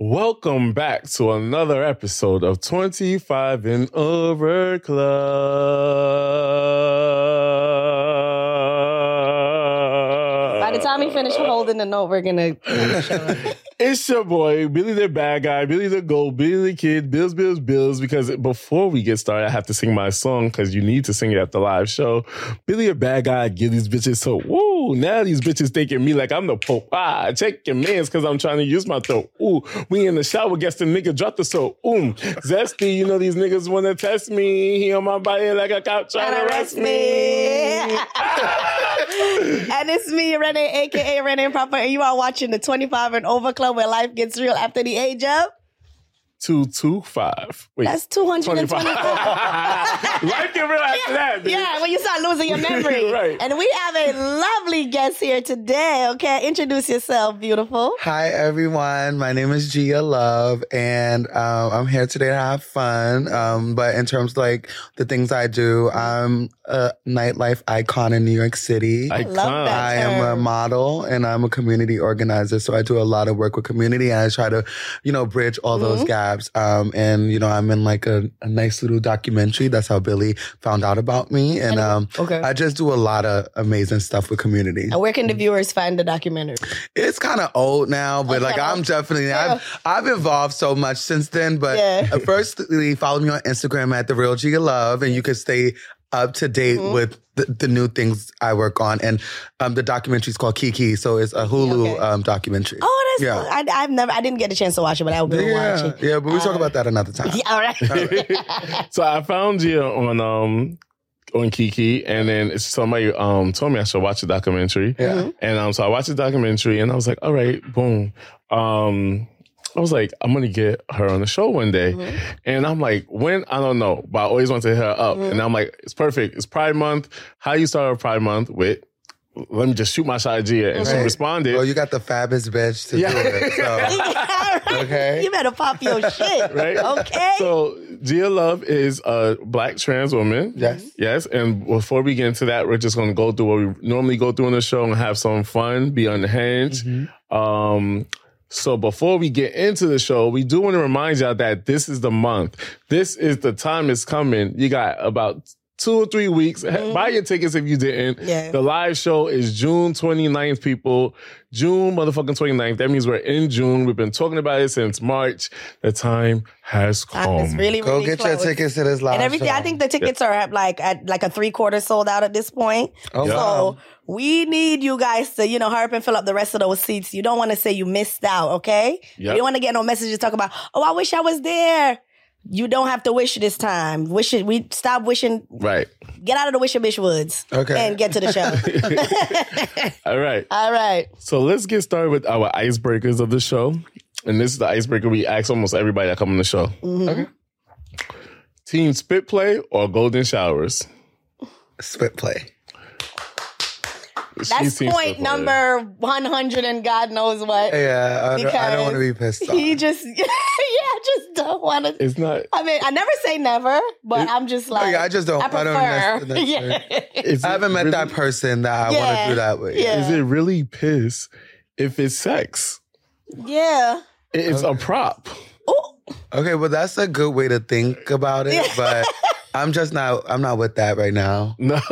Welcome back to another episode of 25 and Over Club. By the time we finish holding the note, we're gonna. It's your boy, Billy the bad guy, Billy the gold, Billy the kid, Bills, Bills, Bills. Because before we get started, I have to sing my song because you need to sing it at the live show. Billy the bad guy, give these bitches so woo. Now these bitches thinking me like I'm the Pope. Ah, check your mans because I'm trying to use my throat. Ooh, we in the shower, guess the nigga dropped the soap. Ooh, zesty, you know these niggas wanna test me. He on my body like a cop trying to arrest me. and it's me, Renee, aka Renee Proper, and you are watching the 25 and Over Club where life gets real after the age of. Two two five. Wait, That's 224. Life get real after that. bitch. Yeah, when you start losing your memory. Right. And we have a lovely guest here today. Okay, introduce yourself, beautiful. Hi everyone, my name is Gia Love, and um, I'm here today to have fun. Um, but in terms of, like the things I do, I'm a nightlife icon in New York City. I love that. I am a model and I'm a community organizer, so I do a lot of work with community, and I try to, you know, bridge all Mm-hmm. those gaps. Um, and you know, I'm in like a, a nice little documentary. That's how Billy found out about me, and um, Okay. I just do a lot of amazing stuff with community. And where can the viewers find the documentary? It's kind of old now, but like I'm definitely Yeah. I've I've evolved so much since then. But Yeah. uh, firstly, follow me on Instagram at the real Gia Love, and you can stay up to date Mm-hmm. with the, the new things I work on. And um, the documentary is called Kiki, so it's a Hulu Okay. um, documentary. Oh, that's Yeah. I, I've never, I didn't get a chance to watch it, but I will be yeah, watching. yeah, but we talk about that another time. Yeah, all right. so I found you on um on Kiki, and then somebody um told me I should watch the documentary. Yeah. And um, so I watched the documentary, and I was like, all right, boom. Um, I was like, I'm gonna get her on the show one day, Mm-hmm. and I'm like, when I don't know, but I always want to hit her up, Mm-hmm. and I'm like, it's perfect. It's Pride Month. How you start a Pride Month with? Let me just shoot my shot at Gia, and she responded. Well, you got the fabbest bitch to Yeah. do it. So. Okay. You better pop your shit. right? Okay. So Gia Love is a black trans woman. Yes. Yes. And before we get into that, we're just gonna go through what we normally go through on the show and have some fun, be unhinged. Um so before we get into the show, we do want to remind y'all that this is the month. This is the time is coming. You got about two or three weeks. Mm-hmm. Buy your tickets if you didn't. Yeah. The live show is June 29th, people. June motherfucking 29th. That means we're in June. We've been talking about it since March. The time has come. Time is really, Go really get your tickets to this live And everything, show. I think the tickets are at like at like a three quarter sold out at this point. Oh, so wow. We need you guys to, you know, hurry up and fill up the rest of those seats. You don't want to say you missed out, okay? Yep. You don't want to get no messages talk about, oh, I wish I was there. You don't have to wish this time. Wish it. We stop wishing. Right. Get out of the wish a bitch woods. Okay. And get to the show. All right. All right. So let's get started with our icebreakers of the show. And this is the icebreaker we ask almost everybody that come on the show. Mm-hmm. Okay. Team spit play or golden showers? Spit play. She's That's team point number 100 and God knows what. Yeah, I don't, I don't want to be pissed off. He just, yeah, just don't want to. It's not. I mean, I never say never, but It- I'm just like, yeah, I just don't- I I prefer. don't necess- necessarily- yeah. I haven't met really, that person that I want to do that with. Yeah. Is it really piss if it's sex? yeah. It's a prop. Ooh. Okay, well that's a good way to think about it, but I'm just not. I'm not with that right now. No.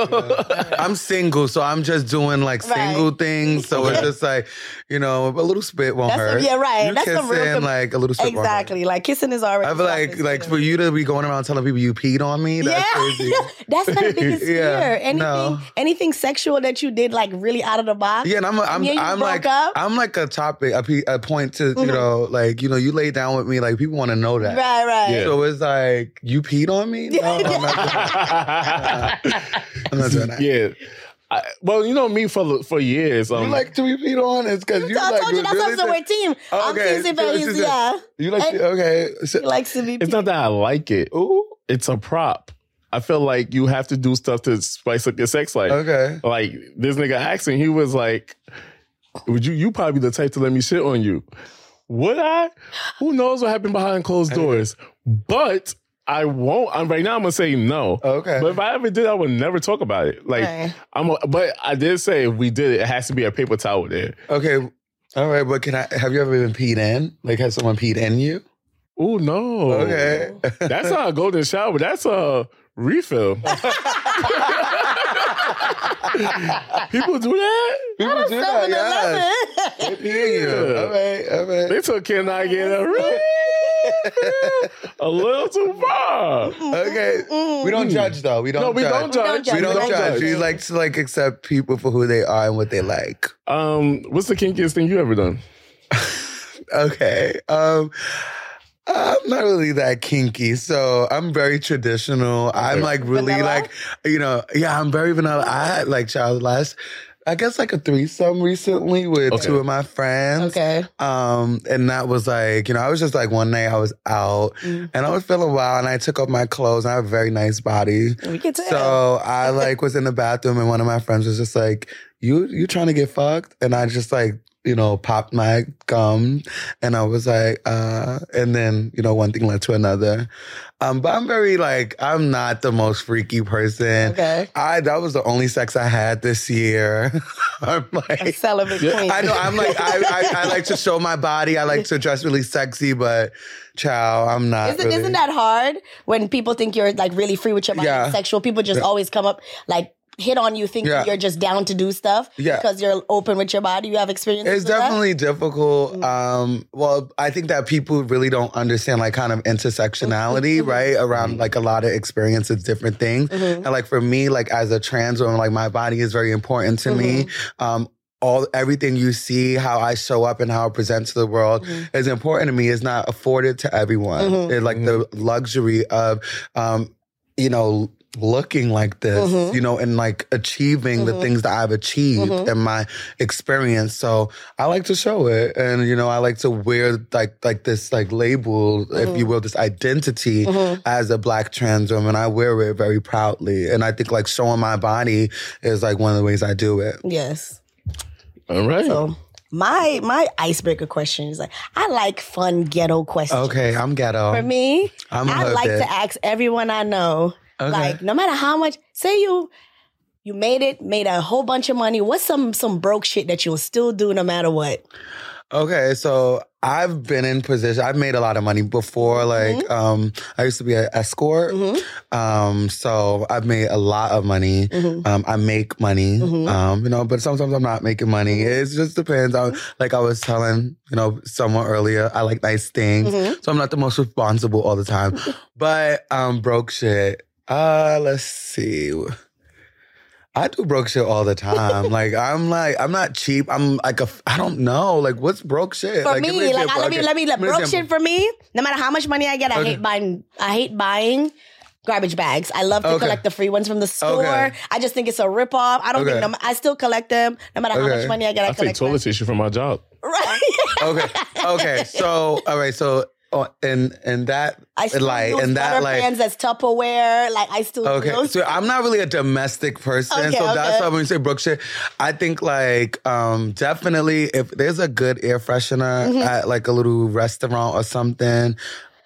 I'm single, so I'm just doing like Right. single things. So it's just like, you know, a little spit won't That's a- hurt. yeah, right. You That's a real kissing, com- like a little spit won't hurt. Exactly. Like kissing is already. I feel like like for you to be going around telling people you peed on me. That's yeah, crazy. that's my biggest Yeah, fear. Anything, no. anything sexual that you did, like really out of the box. Yeah, and I'm I'm Yeah, you I'm broke like up? I'm like a topic, a, pe- a point to you mm-hmm. know, like you know, you lay down with me, like people want to know that. Right, right. Yeah. So it's like you peed on me. No, I'm not doing that. I'm not doing that. yeah. I, well, you know me for for years. Um, You like to be peed on? It's because you I like told you that's really also we're team. I'm Okay, team so he's yeah. You like And- to, okay? So, He likes to be. it's not that I like it. ooh, It's a prop. I feel like you have to do stuff to spice up your sex life. okay. Like this nigga asking, he was like, "Would you? You probably the type to let me shit on you? Would I? Who knows what happened behind closed doors? But I won't. I'm right now. I'm gonna say no. Oh, okay. But if I ever did, I would never talk about it. Like Right. I'm. A, but I did say if we did it, it has to be a paper towel there. Okay. All right, but can I? Have you ever been peed in? Like, has someone peed in you? Oh no. Okay. That's not a golden shower. That's a refill. People do that. People do that. Yes. 7-Eleven. They pee in you. All right. All right. They took can I get a refill? a little too far. Okay. We don't judge though. We don't. No, we judge. don't judge. judge. We don't We don't judge. judge. We like to like accept people for who they are and what they like. Um, what's the kinkiest thing you ever done? Okay. Um I'm not really that kinky, so I'm very traditional. I'm like really Vanilla? like, you know, yeah, I'm very vanilla. I had like child last, I guess like a threesome recently with Okay. two of my friends. Okay. Um, and that was like, you know, I was just like one night I was out Mm. and I was feeling wild and I took off my clothes and I have a very nice body. We can tell. So I like was in the bathroom and one of my friends was just like, "You you trying to get fucked?" And I just like you know popped my gum and I was like, uh, and then you know one thing led to another. Um, but I'm very like I'm not the most freaky person. okay. I that was the only sex I had this year. I'm A like. celibate queen. I know. I'm like I, I. I like to show my body. I like to dress really sexy, but, child, I'm not. Isn't, really. isn't that hard when people think you're like really free with your body Yeah. and sexual? People just always come up like hit on you thinking Yeah. you're just down to do stuff Yeah. because you're open with your body. You have experience. It's definitely difficult. Mm. Um, well, I think that people really don't understand like kind of intersectionality, mm-hmm. Mm-hmm. right? Around like a lot of experiences, different things. Mm-hmm. And like for me, like as a trans woman, like my body is very important to me. Um, all everything you see, how I show up and how I present to the world is important to me. Is not afforded to everyone. It's like the luxury of, um, you know, looking like this, Mhm. you know, and like achieving the Mhm. things that I've achieved Mhm. in my experience. So I like to show it, and you know, I like to wear like like this like label, if you will, this identity Mhm. as a black trans woman. I wear it very proudly, and I think like showing my body is like one of the ways I do it. Yes. All right. So my my icebreaker question is like I like fun ghetto questions. Okay, I'm ghetto. For me, I'm a I hood like bitch. to ask everyone I know, Okay. like no matter how much, say you you made it, made a whole bunch of money. What's some some broke shit that you'll still do no matter what? Okay, so I've been in position. I've made a lot of money before. Like, Mm-hmm. um, I used to be an escort. Um, so I've made a lot of money. Mhm. Um, I make money. Mhm. Um, you know, but sometimes I'm not making money. It just depends on. Like I was telling, you know, someone earlier, I like nice things, so I'm not the most responsible all the time. but um, broke shit. Uh, let's see. I do broke shit all the time. like I'm like I'm not cheap. I'm like a I don't know. Like what's broke shit? For like, give me, like. I, let me let me let give broke shit for me. No matter how much money I get, I Okay. hate buying. I hate buying. Garbage bags. I love to Okay. collect the free ones from the store. Okay. I just think it's a rip off. I don't Okay. think no, I still collect them. No matter how much money I get, I, I take collect them. toilet tissue from my job. Right. Okay. Okay. So all right. So oh, and and that I still like use and that like pans as Tupperware. Like I still Okay, those. so I'm not really a domestic person, Okay, so that's why when you say Brookshire, I think like um definitely if there's a good air freshener Mm-hmm. at like a little restaurant or something,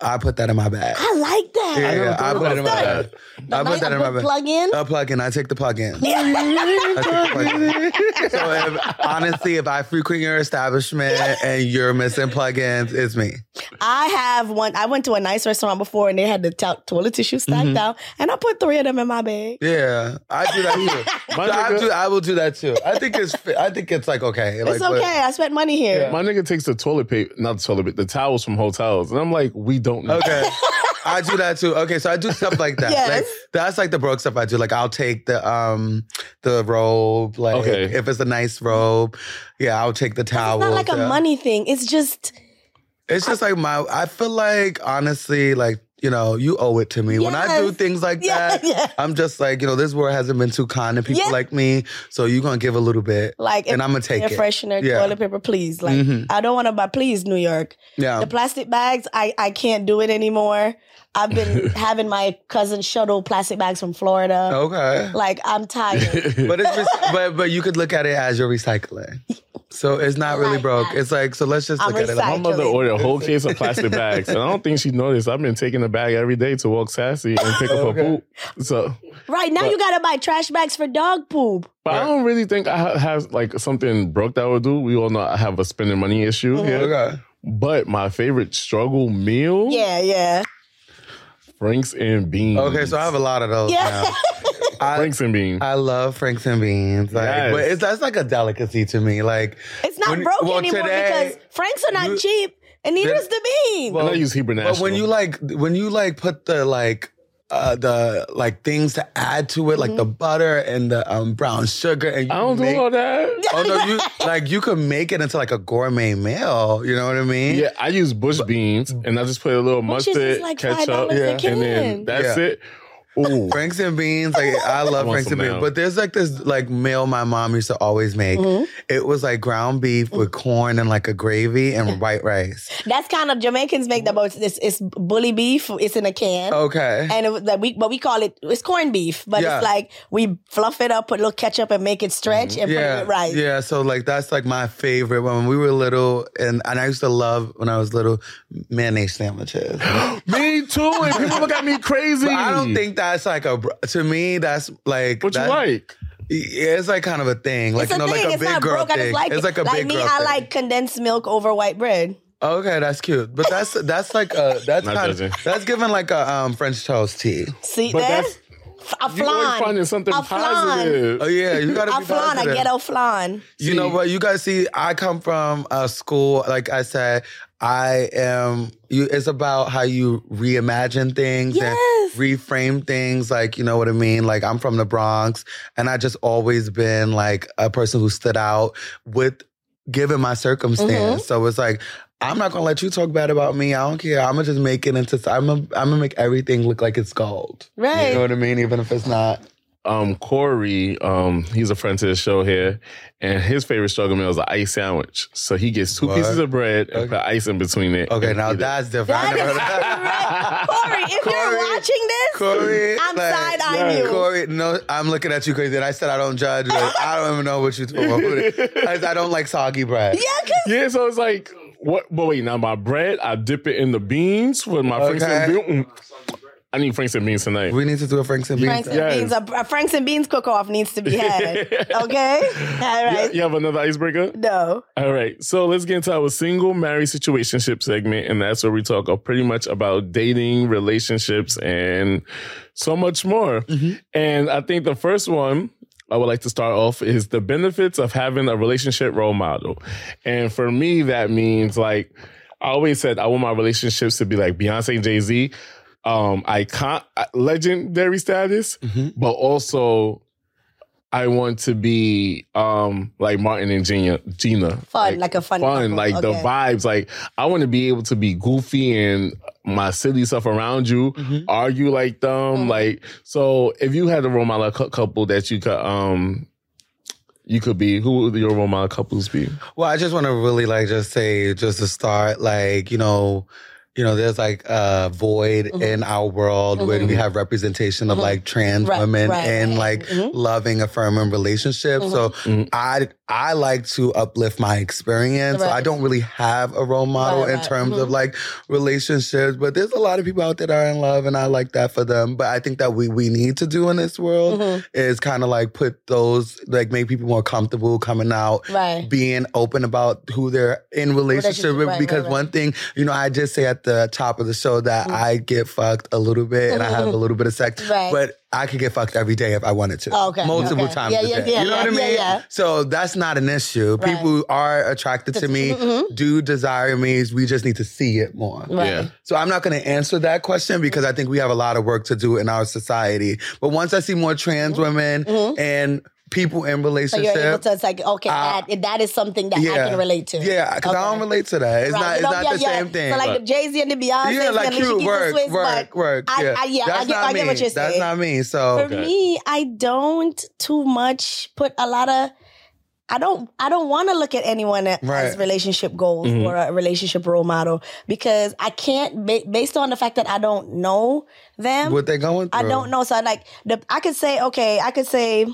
I put that in my bag. I like that. Yeah, never yeah, I thought put that in my bag. The I put that in my bag. plug in. A plug in. I take the plug in. I take the plug in. So if, honestly, if I frequent your establishment and you're missing plugins, it's me. I have one. I went to a nice restaurant before and they had the to- toilet tissue stacked Mm-hmm. out, and I put three of them in my bag. Yeah, I do that too. So I, do, I will do that too. I think it's. I think it's like okay. Like, It's but- okay. I spent money here. My nigga takes the toilet paper, not the toilet paper, the towels from hotels. And I'm like, we don't know. Okay. I do that too. Okay, so I do stuff like that. Yes. Like that's like the broke stuff I do. Like I'll take the um the robe. Like Okay. if it's a nice robe, yeah, I'll take the towel. It's not like a money thing. It's just It's just like my. I feel like honestly, like you know, you owe it to me when I do things like Yeah, that. yeah. I'm just like you know, this world hasn't been too kind to people Yeah. like me, so you're gonna give a little bit, like and I'm gonna take air it. freshener, Yeah. toilet paper, please. Like Mhm. I don't want to buy. Please, New York. Yeah. The plastic bags, I I can't do it anymore. I've been having my cousin shuttle plastic bags from Florida. Okay. Like I'm tired. But it's just, but but you could look at it as you're recycling. So it's not really like broke. that. It's like so. Let's just I'm look at it. My Like, recycling. mother ordered a whole case of plastic bags, and I don't think she noticed. I've been taking a bag every day to walk sassy and pick up her Okay. poop. So, Right now, But- you gotta buy trash bags for dog poop. but I don't really think I ha- have like something broke that I would do. We all know I have a spending money issue Mm-hmm. here. okay. But my favorite struggle meal, Yeah, yeah, Franks and beans. Okay, so I have a lot of those yeah. now. I, Franks and beans. I love Franks and beans. Like, Yes. but it's that's like a delicacy to me. Like, it's not When- broke well, anymore today, because Franks are not you- cheap, and neither is the beans. Well, and I use Hebrew National. but when you like, when you like put the like. Uh, the like things to add to it, like the butter and the um, brown sugar, and you I don't make, do all that. Oh no, you like you could make it into like a gourmet meal. You know what I mean? Yeah, I use bush beans, and I just put a little Bushes mustard, is like ketchup, $5 a Yeah. can. and then that's Yeah. it. Ooh, Franks and beans, like I love want Franks and beans. now. But there's like this like meal my mom used to always make. Mm-hmm. It was like ground beef with corn and like a gravy and white rice. That's kind of Jamaicans make the most. It's, it's bully beef. It's in a can. Okay. And it, was like we, but we call it it's corned beef, but Yeah. it's like we fluff it up, put a little ketchup, and make it stretch, and put it yeah, with rice. yeah. So like that's like my favorite when we were little, and and I used to love when I was little mayonnaise sandwiches. me too. And people look at me crazy. But I don't think that's like a to me. That's like what you like. Yeah, it's like kind of a thing. Like It's you a know, thing. like a it's big not girl broke. I thing. just like it's it. like a like big me, girl I thing. like condensed milk over white bread. Okay, that's cute. But that's that's like a that's kind judging. of that's given like a um, French toast tea. See But there? that's- F- A You always flan. finding something a flan. positive. Oh yeah, you gotta A be flan. A positive. ghetto flan. You know what? You guys see, I come from a school. Like I said, I am. You. It's about how you reimagine things Yes. and reframe things. Like you know what I mean. Like I'm from the Bronx, and I just always been like a person who stood out with given my circumstance. Mm-hmm. So it's like. I'm not gonna let you talk bad about me. I don't care. I'm gonna just make it into. I'm gonna, I'm gonna make everything look like it's gold. Right. You know what I mean? Even if it's not. Um, Corey, um, he's a friend to the show here, and his favorite struggle meal is an ice sandwich. So he gets two What? pieces of bread and Okay. put ice in between it. Okay, now eat it. that's different. I That never is heard of that. right. Corey, if you're watching this, Corey, I'm like, side eyeing yeah. you. Corey, no, I'm looking at you crazy. And I said I don't judge. But I don't even know what you're talking about. I, I don't like soggy bread. Yeah, because Yeah, so it's like what? But wait, now my bread, I dip it in the beans with my Franks and Okay. beans. Mm. I need Franks and beans tonight. We need to do a Franks and Beans. Franks and Yes. beans, a, a Franks and beans cook off needs to be had. Okay, all Yeah, right. you have another icebreaker? No, All right, so let's get into our single married situationship segment, and that's where we talk pretty much about dating, relationships, and so much more. Mm-hmm. And I think the first one I would like to start off is the benefits of having a relationship role model. And for me, that means like I always said, I want my relationships to be like Beyonce and Jay Z, um, icon, legendary status, but also. I want to be um like Martin and Gina. Gina. Fun, like a funny fun, couple, like the vibes. Like I want to be able to be goofy and my silly stuff around you, Mm-hmm. argue like them. Mm-hmm. Like so, if you had a role model cou- couple that you could um you could be, who would your role model couples be? Well, I just want to really like just say, just to start, like, you know, you know, there's like a void Mm-hmm. in our world where we have representation of like trans Right, women right, and right. like Mhm. loving, affirming relationships. So Mhm. I I like to uplift my experience. So I don't really have a role model Right, in right. terms of like relationships, but there's a lot of people out there that are in love, and I like that for them. But I think that we we need to do in this world is kind of like put those like make people more comfortable coming out right. being open about who they're in relationship Relationship, with right, because right, right. one thing you know i just say at the top of the show that i get fucked a little bit and i have a little bit of sex Mm-hmm. Right. but i could get fucked every day if i wanted to Oh, okay, multiple okay. times Yeah, a yeah, day yeah, you know what i mean yeah, yeah. so that's not an issue Right. people are attracted to me Mhm. do desire me we just need to see it more Right. Yeah. so I'm not going to answer that question because I think we have a lot of work to do in our society. But once I see more trans women and people in Mm-hmm. So relationships, you're able to, it's like, okay, Uh, that, that is something that I can relate to. Yeah, because I don't relate to that. It's Right. not. It's not yeah, the yeah. same thing. So like But- the Jay Z and the Beyonce, yeah, like Alicia cute Keys, work, the Swizz, work, but work. I- yeah, I- yeah, I that's get- not I get me. what you're That's not me. For So Okay. me, I don't too much put a lot of. I don't. I don't want to look at anyone as Right. relationship goals Mhm. or a relationship role model because I can't. Based on the fact that I don't know them, what they're going through? I don't know. So I like the. I could say okay. I could say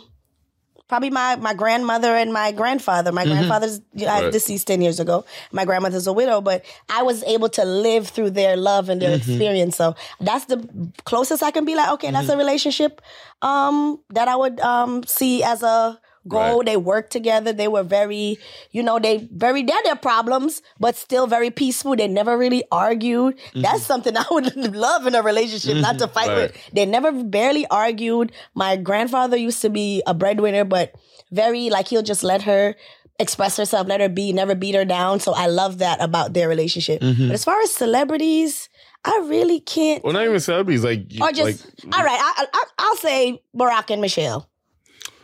probably my my grandmother and my grandfather. My grandfather's Right. deceased ten years ago. My grandmother's a widow, but I was able to live through their love and their experience. So that's the closest I can be. Like, okay, that's a relationship um, that I would um, see as a goal. Right. They worked together. They were very, you know, they very they had their problems, but still very peaceful. They never really argued. Mm-hmm. That's something I would love in a relationship, not to mm-hmm. fight Right. with. They never barely argued. My grandfather used to be a breadwinner, but very like he'll just let her express herself, let her be, never beat her down. So I love that about their relationship. Mm-hmm. But as far as celebrities, I really can't. Well, not even celebrities. Like, Or just like, all right, I, I, I'll say Barack and Michelle.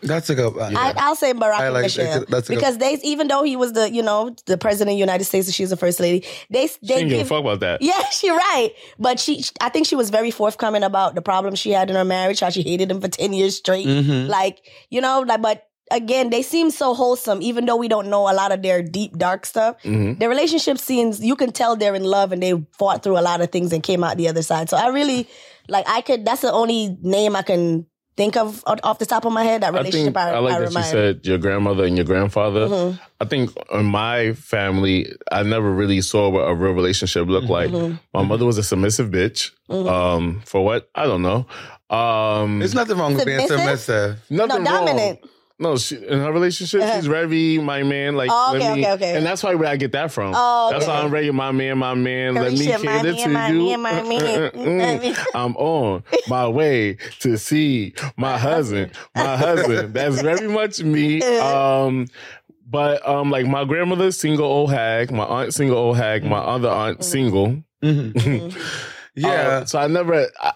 That's a good one. I, I'll say Barack I and like- Michelle that's a good- because they, even though he was the, you know, the president of the United States and she was the first lady, they she they didn't give a fuck about that. yeah, she right. But she, I think she was very forthcoming about the problems she had in her marriage, how she hated him for ten years straight. Mm-hmm. Like, you know, like, but again, they seem so wholesome, even though we don't know a lot of their deep, dark stuff. Mm-hmm. Their relationship seems, you can tell they're in love and they fought through a lot of things and came out the other side. So I really, like, I could, that's the only name I can think of off the top of my head. That I relationship think I, I like I that you said your grandmother and your grandfather. Mm-hmm. I think in my family, I never really saw what a real relationship looked like. Mm-hmm. My mother was a submissive bitch. Um, for what? I don't know. Um, There's nothing wrong with being Submissive? submissive. nothing no, dominant. wrong. No, she, in her relationship, she's uh-huh. very my man. Like, Oh, let okay, me, okay, okay. and that's why where I get that from. Oh, That's okay. why I'm very my man, my man. Let me Carisha, my cater man, to my you. man, my mm, man. Mm, mm, I'm on my way to see my husband. My husband. That's very much me. Uh-huh. Um, but um, like my grandmother's single old hag. My aunt, single old hag. My other aunt, mm-hmm. single. Mm-hmm. Mm-hmm. Yeah. Uh, so I never. I,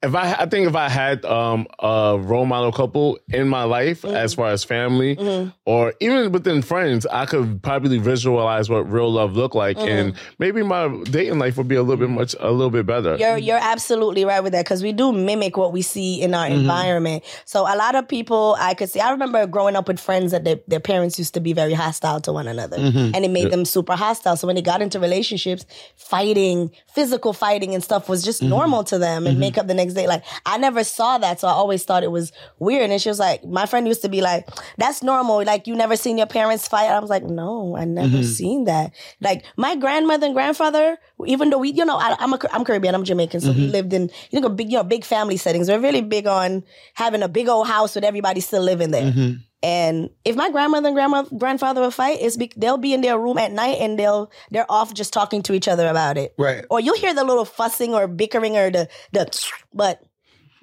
if I, I think if I had um, a role model couple in my life, Mm-hmm. as far as family or even within friends, I could probably visualize what real love looked like, and Mm-hmm. maybe my dating life would be a little bit much, a little bit better. You're you're absolutely right with that because we do mimic what we see in our environment. So a lot of people I could see. I remember growing up with friends that their, their parents used to be very hostile to one another, and it made them super hostile. So when they got into relationships, fighting, physical fighting and stuff was just normal to them, and make up the next day. Like I never saw that, so I always thought it was weird. And she was like, my friend used to be like, "That's normal. Like you never seen your parents fight." I was like, "No, I never mm-hmm. seen that." Like my grandmother and grandfather, even though we, you know, I, I'm a, I'm Caribbean, I'm Jamaican, so we mm-hmm. lived in you know big, you know, big family settings. We're really big on having a big old house with everybody still living there. Mm-hmm. And if my grandmother and grandma grandfather will fight, it's be, they'll be in their room at night and they'll they're off just talking to each other about it. Right. Or you'll hear the little fussing or bickering or the the, but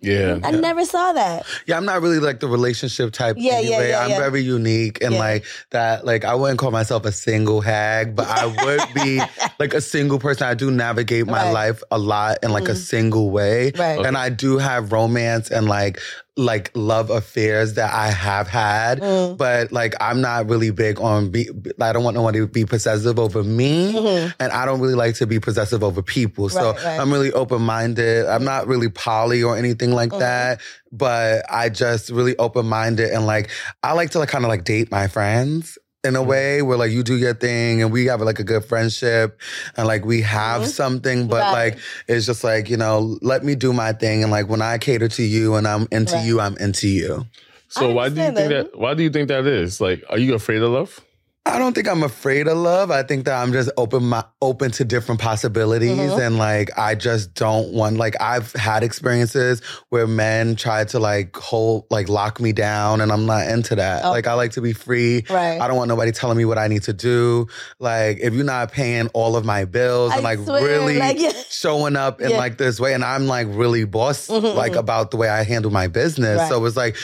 yeah, I never saw that. Yeah, I'm not really like the relationship type Yeah, yeah, anyway. yeah, I'm yeah. very unique and Yeah. like that like I wouldn't call myself a single hag, but I would be like a single person. I do navigate my Right. life a lot in like a mm-hmm. single way. Right. And I do have romance and like like love affairs that I have had, Mm. but like I'm not really big on be I don't want no one to be possessive over me and I don't really like to be possessive over people. So Mm-hmm. Right, right. I'm really open minded. I'm not really poly or anything like Mm-hmm. that, but I just really open minded and like I like to like kind of like date my friends in a Mm-hmm. way where like you do your thing and we have like a good friendship and like we have something, but Mm-hmm. Right. like it's just like, you know, let me do my thing and like when I cater to you and I'm into Right. you, I'm into you. So why do you think that. that? Why do you think that is? Like, are you afraid of love? I don't think I'm afraid of love. I think that I'm just open my open to different possibilities Mm-hmm. and like I just don't want like I've had experiences where men try to like hold like lock me down and I'm not into that. Like I like to be free. Oh. Right. I don't want nobody telling me what I need to do. Like if you're not paying all of my bills I and like swear, really like, yeah. showing up in Yeah. like this way and I'm like really boss like about the way I handle my business. Right. So it's like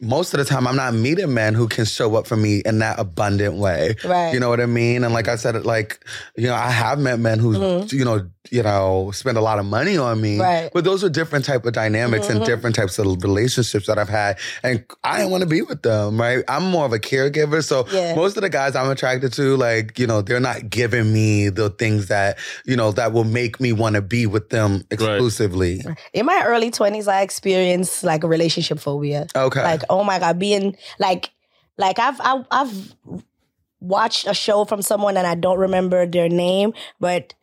most of the time I'm not meeting men who can show up for me in that abundant way. Right. You know what I mean? And like I said, like, you know, I have met men who, you know, you know, spend a lot of money on me. Mm-hmm. Right. Mm-hmm. But those are different type of dynamics and different types of relationships that I've had. And I didn't want to be with them, right? I'm more of a caregiver. So Yeah. most of the guys I'm attracted to, like, you know, they're not giving me the things that, you know, that will make me want to be with them exclusively. In my early 20s, I experienced like a relationship phobia. Okay. Like, oh my God, being like, like I've, I, I've watched a show from someone and I don't remember their name, but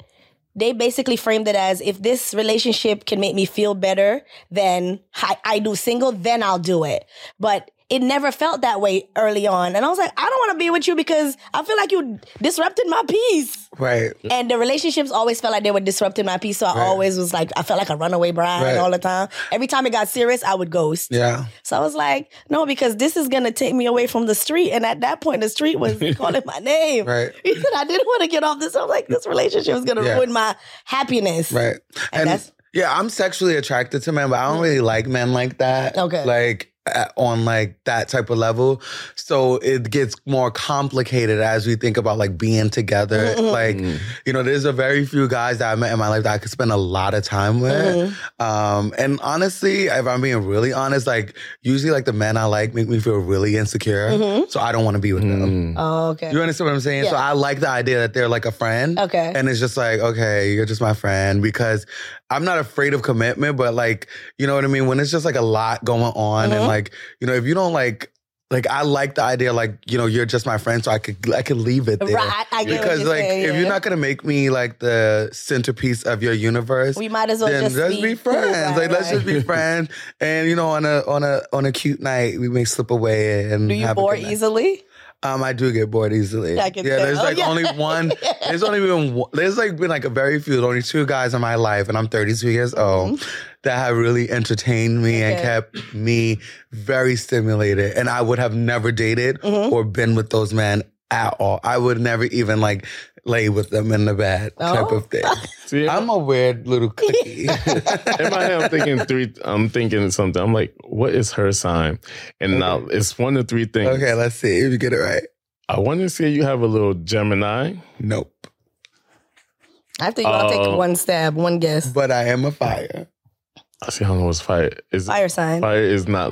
they basically framed it as if this relationship can make me feel better than I, I do single, then I'll do it. But it never felt that way early on. And I was like, I don't want to be with you because I feel like you disrupted my peace. Right. And the relationships always felt like they were disrupting my peace. So I always was like, I felt like a runaway bride Right. all the time. Every time it got serious, I would ghost. Yeah. So I was like, no, because this is gonna take me away from the street. And at that point, the street was calling my name. Right. He said I didn't want to get off this. I was like, this relationship is gonna Yeah. ruin my happiness. Right. And And, yeah, I'm sexually attracted to men, but I don't mm. really like men like that. Okay. Like at, on like that type of level. So it gets more complicated as we think about like being together. Mm-hmm. Like, you know, there's a very few guys that I met in my life that I could spend a lot of time with. Mm-hmm. Um, and honestly, if I'm being really honest, like usually like the men I like make me feel really insecure. Mm-hmm. So I don't want to be with them. Oh, okay. You understand what I'm saying? So I like the idea that they're like a friend. Okay. And it's just like, okay, you're just my friend because I'm not afraid of commitment, but like, you know what I mean? When it's just like a lot going on and Mhm. like, you know, if you don't like, like I like the idea, like you know, you're just my friend, so I could I could leave it there. Right, I get because like saying, if you're not gonna make me like the centerpiece of your universe, we might as well then just let's be, friends. Right, like let's just be friends. And you know, on a on a on a cute night, we may slip away and Do you have a bore easily? Um, I do get bored easily. Yeah, there's tell. like Yeah. only one. There's only been one, there's like been like a very few. Only two guys in my life, and I'm 32 years old that have really entertained me and Mm-hmm. Kept me very stimulated. And I would have never dated Mm-hmm. or been with those men at all. I would never even like lay with them in the bed type Oh. of thing. See, I'm a weird little cookie. in my head, I'm thinking three. I'm thinking something. I'm like, what is her sign? And now it's one of three things. okay, let's see if you get it right. I want to say you have a little Gemini. Nope. After you all take Oh. one stab, one guess. But I am a fire. I see. I don't know what's fire. Is Fire sign. fire is not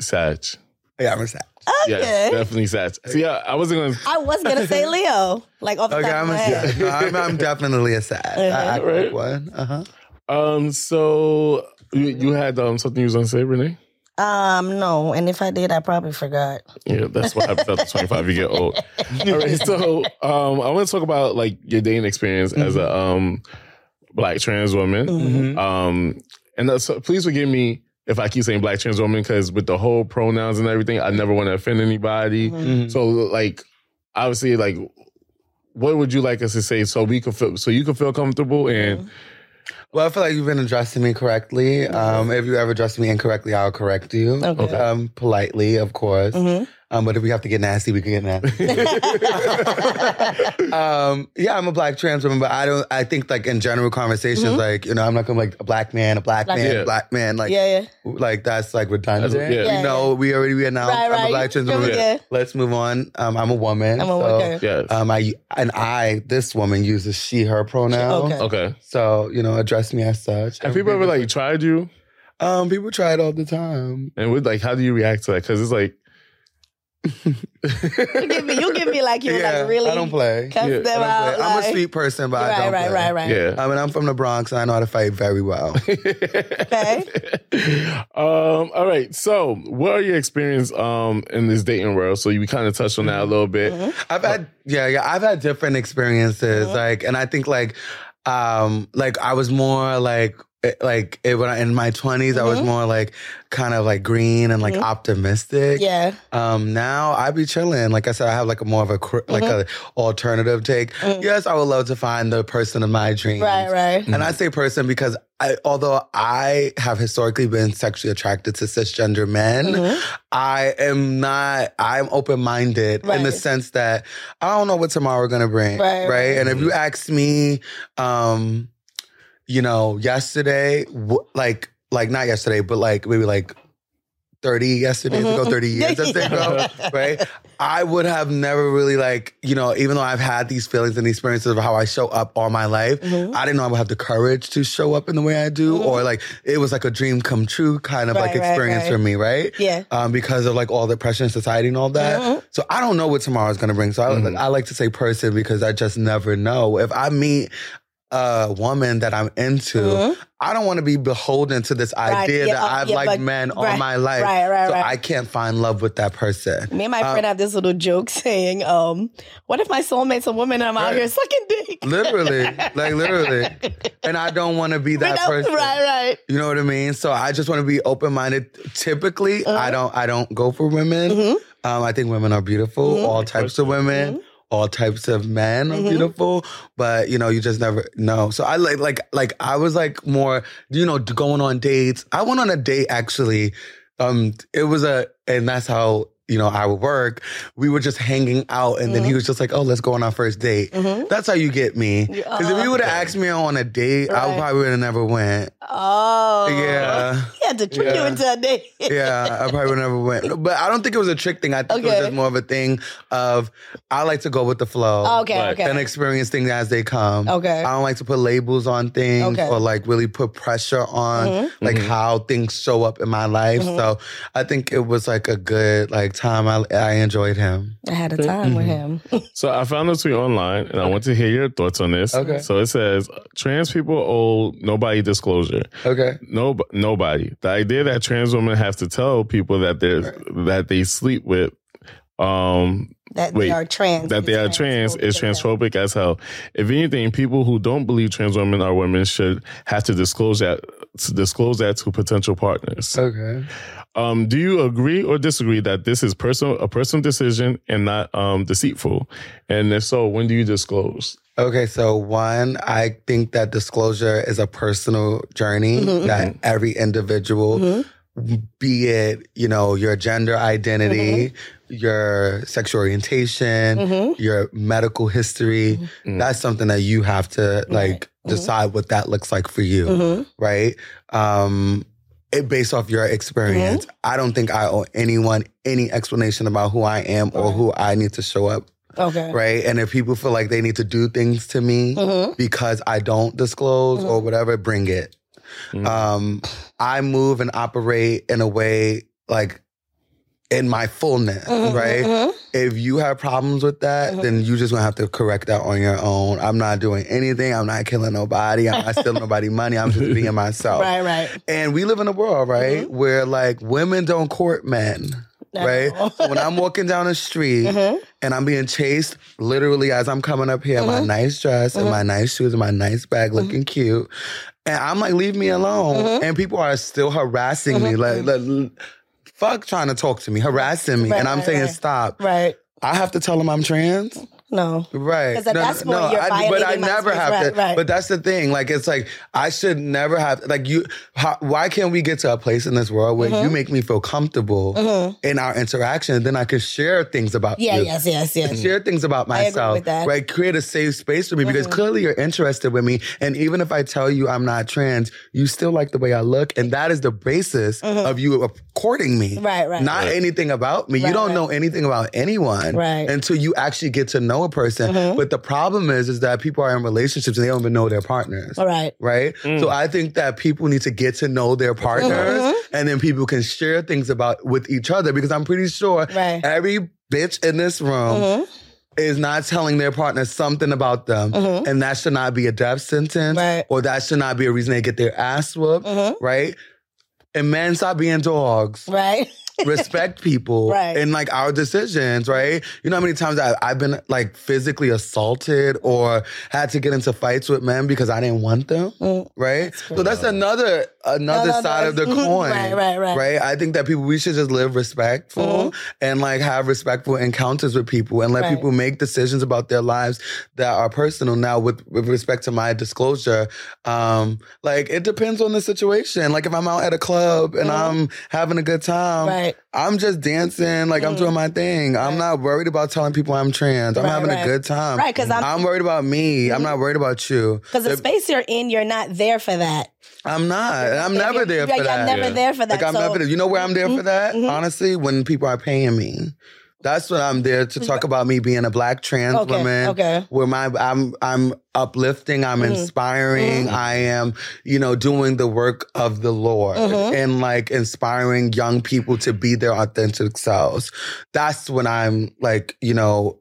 Sag. Um, Yeah, I'm a Sag. Yeah, Okay. definitely Sag. See, I, I wasn't gonna. I was gonna say Leo, like off the Okay, top of I'm my a head. Sag. No, I'm, I'm definitely a Sag. I act Right. like one. Uh huh. Um. So you, you had um something you was gonna say, Renee? Um, no, and if I did, I probably forgot. Yeah, that's what happens after 25. You get old. All right. So um, I want to talk about like your dating experience as a um black trans woman. Mm-hmm. Um, and that's, please forgive me if I keep saying black trans woman because with the whole pronouns and everything, I never want to offend anybody. Mm-hmm. So like, obviously, like, what would you like us to say so we could feel so you could feel comfortable and Well, I feel like you've been addressing me correctly. Um, if you ever address me incorrectly, I'll correct you. Okay. Mm-hmm. Um, politely, of course. Um, but if we have to get nasty, we can get nasty. um, yeah, I'm a black trans woman, but I don't. I think like in general conversations, like you know, I'm not gonna like a black man, a black, Mm-hmm. Black man, man. black man. Like, Yeah, yeah. like that's like redundant. That's- yeah. Yeah, You know, we already we announced Right, I'm a black trans woman. yeah. Let's move on. Um, I'm a woman. I'm a so, woman. yes, Um, I and I, this woman uses she, her pronoun. Okay. okay. So you know, address me as such. Have people ever like tried you Um, people try it all the time. and with like how do you react to that? Because it's like You give me, you give me like you yeah, like really I don't play. cuss Yeah, I them I don't out. play. I'm a like- sweet person, but I don't right, play. right, right. yeah. I mean, I'm from the Bronx, and I know how to fight very well. Okay. um, all right. So, what are your experience um in this dating world? So you kind of touched on that a little bit. I've had yeah, yeah, I've had different experiences. Uh-huh. Like, and I think like, um, like I was more like. It- Like it, when I, in my 20s, I was Mhm. more like kind of like green and like Mhm. optimistic. Yeah. Um, now I be chilling. Like I said, I have like a more of a like Mm-hmm. a alternative take. Yes, I would love to find the person of my dreams. Right, right. And I say person because I, although I have historically been sexually attracted to cisgender men, Mhm. I am not. I'm open minded in the sense that I don't know what tomorrow gonna bring. Right, right. And if you ask me, um, you know, yesterday, wh- like, like not yesterday, but like maybe like. 30 yesterdays ago, 30 years ago, right? I would have never really like, you know, even though I've had these feelings and experiences of how I show up all my life, Mhm. I didn't know I would have the courage to show up in the way I do, or like it was like a dream come true kind of like Right, right, experience right. for me, right? Yeah. Um, because of like all the pressure in society and all that. Mhm. So I don't know what tomorrow is gonna bring. So I, I like to say person because I just never know. If I meet a woman that I'm into, Mm-hmm. I don't want to be beholden to this idea yeah, that uh, I've yeah, liked men all right, my life. right, right, so right. I can't find love with that person. Me and my Um, friend have this little joke saying, um, what if my soulmate's a woman and I'm out Right. here sucking dick? Literally, like literally. And I don't want to be that Right, person. Right, right. You know what I mean? So I just want to be open minded. Typically, Uh-huh. I don't I don't go for women. Mm-hmm. Um, I think women are beautiful. All types of women. Mm-hmm. All types of men are beautiful, but you know you just never know. So I like like like I was like more you know going on dates. I went on a date actually. Um, it was a and that's how you know I would work. We were just hanging out, and Mm-hmm. then he was just like, "Oh, let's go on our first date." That's how you get me. Because if you would have asked me on a date, I Right. probably would have never went. Oh. Yeah. He had to trick you Yeah. into a date. yeah, I probably would never went. But I don't think it was a trick thing. I think it was just more of a thing of I like to go with the flow. Oh, okay, Right. okay. And experience things as they come. Okay. I don't like to put labels on things Okay. Mm-hmm. or like really put pressure on like how things show up in my life. So I think it was like a good like time. I I enjoyed him. I had a time with him. So I found this tweet online, and I want to hear your thoughts on this. Okay. So it says trans people owe nobody disclosure. Okay. No, nobody. The idea that trans women have to tell people that they are that they sleep with, um, That Wait, they are trans. that they are trans is transphobic as hell. If anything, people who don't believe trans women are women should have to disclose that to disclose that to potential partners. Okay. Um, do you agree or disagree that this is personal a personal decision and not um, deceitful? And if so, when do you disclose? Okay, so one, I think that disclosure is a personal journey that every individual, be it, you know, your gender identity, your sexual orientation, your medical history, that's something that you have to like decide what that looks like for you, right? Um, it based off your experience. I don't think I owe anyone any explanation about who I am or who I need to show up Okay. right? And if people feel like they need to do things to me Mm-hmm. because I don't disclose or whatever, bring it. Mm. Um, I move and operate in a way like in my fullness, Mm-hmm, right? Mm-hmm. If you have problems with that, mm-hmm. then you just gonna have to correct that on your own. I'm not doing anything. I'm not killing nobody. I'm not stealing nobody money. I'm just being myself. Right, right. And we live in a world, right, mm-hmm. where like women don't court men. Right? When I'm walking down the street uh-huh. and I'm being chased, literally as I'm coming up here, my uh-huh. nice dress and uh-huh. my nice shoes and my nice bag looking cute. And I'm like, leave me alone. And people are still harassing me. Like, mm. like, fuck trying to talk to me, harassing me. Right, and I'm right, saying, right. stop. Right. I have to tell them I'm trans. No. Right. 'Cause at that point, you're I, but I my never space. have Right, to. right. But that's the thing. Like, it's like I should never have. Like, you. How, why can't we get to a place in this world where Mm-hmm. you make me feel comfortable in our interaction, and then I can share things about Yeah, you. yes, yes, yes. Share things about I agree myself, with that. Mm-hmm. right? Create a safe space for me because clearly you're interested with me. And even if I tell you I'm not trans, you still like the way I look. And that is the basis of you courting me. Mm-hmm. Right, right. Not anything about me. you don't right. know anything about anyone Right. Mm-hmm. until you actually get to know a person. But the problem is, is that people are in relationships and they don't even know their partners. All right. Right? So I think that people need to get to know their partners Mm-hmm. and then people can share things about with each other because I'm pretty sure Right. every bitch in this room Mm-hmm. is not telling their partner something about them. And that should not be a death sentence Right. or that should not be a reason they get their ass whooped. Right? And men stop being dogs Right. respect people Right. and like our decisions, right? You know how many times I, I've been like physically assaulted or had to get into fights with men because I didn't want them, right? So that's another another No, side no. of the coin, Right, right, right. right? I think that people we should just live respectful and like have respectful encounters with people and let Right. people make decisions about their lives that are personal. Now, with with respect to my disclosure, um, like it depends on the situation. Like if I'm out at a club and I'm having a good time, Right. I'm just dancing, like I'm doing mm. my thing. I'm not worried about telling people I'm trans. I'm Right, having right. a good time. Right, 'cause I'm- I'm worried about me. I'm mm-hmm. not worried about you. Because the If- space you're in, you're not there for that. I'm not. I'm never there Yeah, for that. never Yeah. there for that. Like I'm so, never there. You know where I'm there Mm-hmm. for that? Mm-hmm. Honestly, when people are paying me. That's when I'm there to talk about me being a black trans Okay, woman. okay. Where my I'm I'm uplifting, I'm Mm-hmm. inspiring, I am, you know, doing the work of the Lord Mm-hmm. and like inspiring young people to be their authentic selves. That's when I'm like, you know,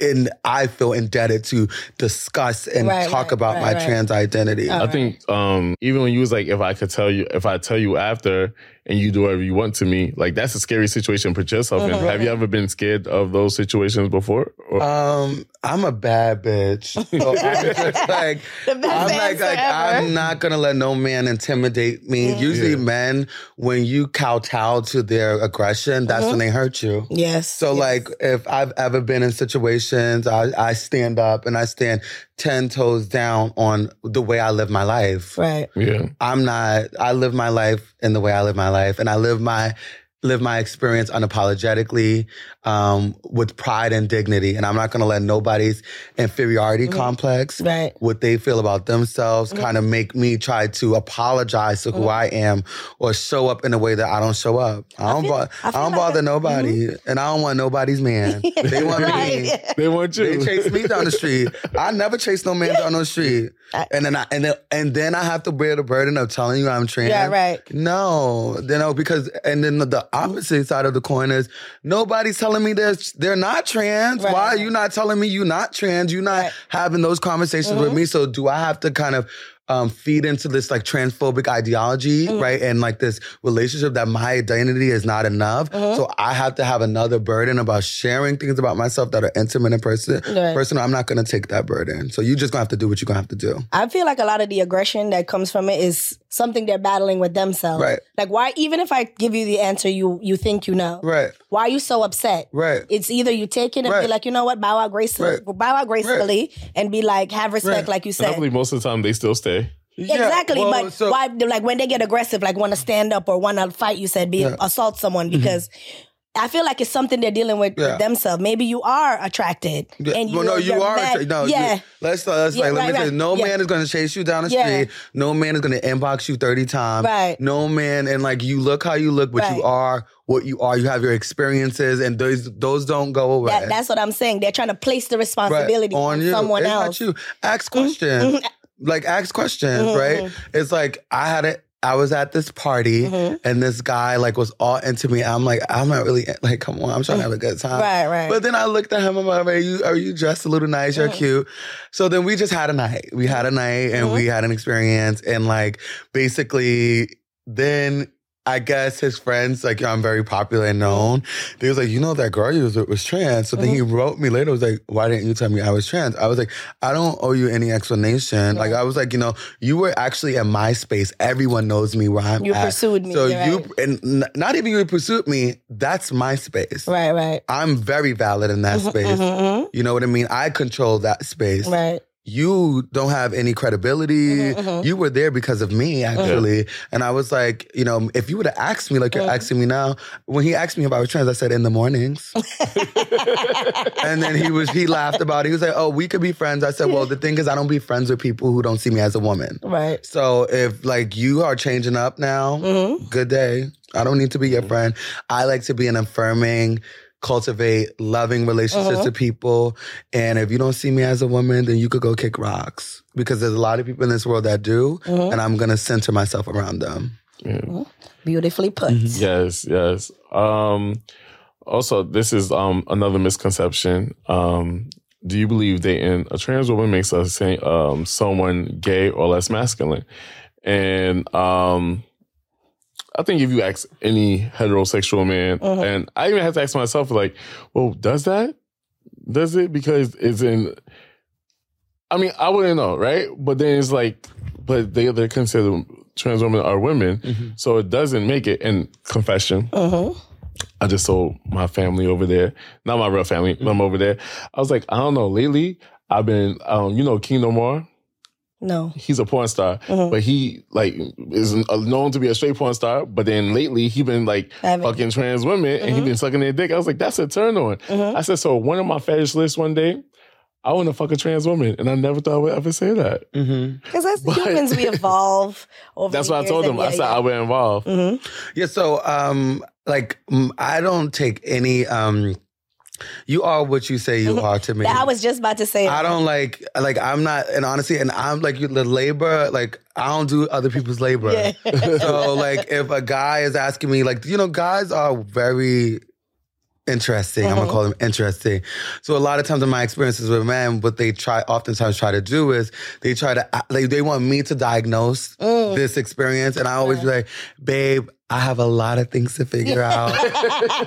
and I feel indebted to discuss and Right, talk right, about right, my right. trans identity. I think um, even when you was like, if I could tell you, if I tell you after, and you do whatever you want to me, like that's a scary situation to put yourself in. Have you ever been scared of those situations before? Or, Um, I'm a bad bitch. So I'm just like, I'm like, like. I'm not gonna let no man intimidate me. Usually, Yeah. men, when you kowtow to their aggression, that's Mm-hmm. when they hurt you. Yes. So, yes. like, if I've ever been in situations, I, I stand up and I stand 10 toes down on the way I live my life. right. yeah. I'm not, I live my life in the way I live my life. And I live my, live my experience unapologetically, um, with pride and dignity. And I'm not going to let nobody's inferiority mm-hmm. complex, Right. what they feel about themselves, mm-hmm. kind of make me try to apologize to who mm-hmm. I am or show up in a way that I don't show up. I don't, bo- I I don't like bother that- nobody. And I don't want nobody's man. They want me. Right. They want you. They chase me down the street. I never chase no man down the street. And then I and then and then I have to bear the burden of telling you I'm trans. Yeah, right. No, you know, because and then the opposite side of the coin is nobody's telling me they're they're not trans. Right. Why are you not telling me you're not trans? You're not Right. having those conversations with Mm-hmm. me. So do I have to kind of um, feed into this like transphobic ideology, Mm-hmm. right? And like this relationship that my identity is not enough. Mm-hmm. So I have to have another burden about sharing things about myself that are intimate and person, Right. personal. I'm not going to take that burden. So you just going to have to do what you're going to have to do. I feel like a lot of the aggression that comes from it is something they're battling with themselves. Right. Like why even if I give you the answer you you think you know, Right. why are you so upset? Right. It's either you take it and be like, you know what, bow out gracefully, Right. bow out gracefully, and be like, have respect, Right. like you And I said. believe most of the time they still stay. Exactly, well, but so- why? Like when they get aggressive, like want to stand up or want to fight, you said, be Yeah. Mm-hmm. assault someone because. I feel like it's something they're dealing with, Yeah. themselves. Maybe you are attracted, Yeah, and you well, no, you are. mad. No, yeah, You, let's uh, let's Yeah, like let right, me tell you. right. No Yeah. man is going to chase you down the street. No man is going to inbox you thirty times. Right. No man, and like you look how you look, but you are what you are. You have your experiences, and those those don't go away. that, that's what I'm saying. They're trying to place the Right, responsibility on, you. someone it's else. You. Ask mm-hmm. questions. Mm-hmm. like ask questions, mm-hmm. right? It's like I had it. I was at this party mm-hmm. and this guy like was all into me. I'm like, I'm not really like, come on, I'm trying to have a good time. Right, right. But then I looked at him. I'm like, are you are you dressed a little nice? You're mm-hmm. cute. So then we just had a night. We had a night and mm-hmm. we had an experience. And like basically, then I guess his friends, like I'm very popular and known. They was like, you know that girl you was, was trans. So then he mm-hmm. wrote me later. Was like, why didn't you tell me I was trans? I was like, I don't owe you any explanation. Like I was like, you know, you were actually in my space. Everyone knows me where I'm You at. pursued me, So you right. and n- not even you pursued me. That's my space. right, right, I'm very valid in that mm-hmm, space. mhm. You know what I mean? I control that space. right. You don't have any credibility. Mhm, You were there because of me, actually. And I was like, you know, if you would have asked me like you're asking me now, when he asked me if I was trans, I said in the mornings. and then he was he laughed about it. He was like, "Oh, we could be friends." I said, "Well, the thing is, I don't be friends with people who don't see me as a woman." Right. So if like you are changing up now, Mm-hmm. good day. I don't need to be your friend. I like to be an affirming, cultivate loving relationships Uh-huh. with people. And if you don't see me as a woman, then you could go kick rocks because there's a lot of people in this world that do, Uh-huh. and I'm gonna center myself around them. Beautifully put. Mm-hmm. Yes, yes. Um, also, this is um, another misconception. Um, do you believe dating a trans woman makes us um, someone gay or less masculine? And um, I think if you ask any heterosexual man, and I even have to ask myself, like, well, does that? Does it? Because it's in. I mean, I wouldn't know, right? But then it's like, but they they're considered trans women are women, so it doesn't make it. And confession, Mm-hmm. I just told my family over there, not my real family, but I'm over there. I was like, I don't know. Lately, I've been, um, you know, Kingdom Moore. No. He's a porn star, but he like is known to be a straight porn star. But then lately, he been like fucking trans women, and he been sucking their dick. I was like, that's a turn on. I said, so one of my fetish lists one day, I want to fuck a trans woman, and I never thought I would ever say that. Because as humans, we evolve over That's the what I told and him. I yeah, said yeah. I would involve. Yeah. So, um, like, mm, I don't take any. Um, you are what you say you are to me. I was just about to say. I don't like like I'm not and honestly and I'm like the labor like I don't do other people's labor. Yeah. so like if a guy is asking me like you know guys are very interesting. I'm Mm-hmm. gonna call them interesting. So a lot of times in my experiences with men, what they try oftentimes try to do is they try to like they want me to diagnose Mm. this experience, and I always be like, babe. I have a lot of things to figure out.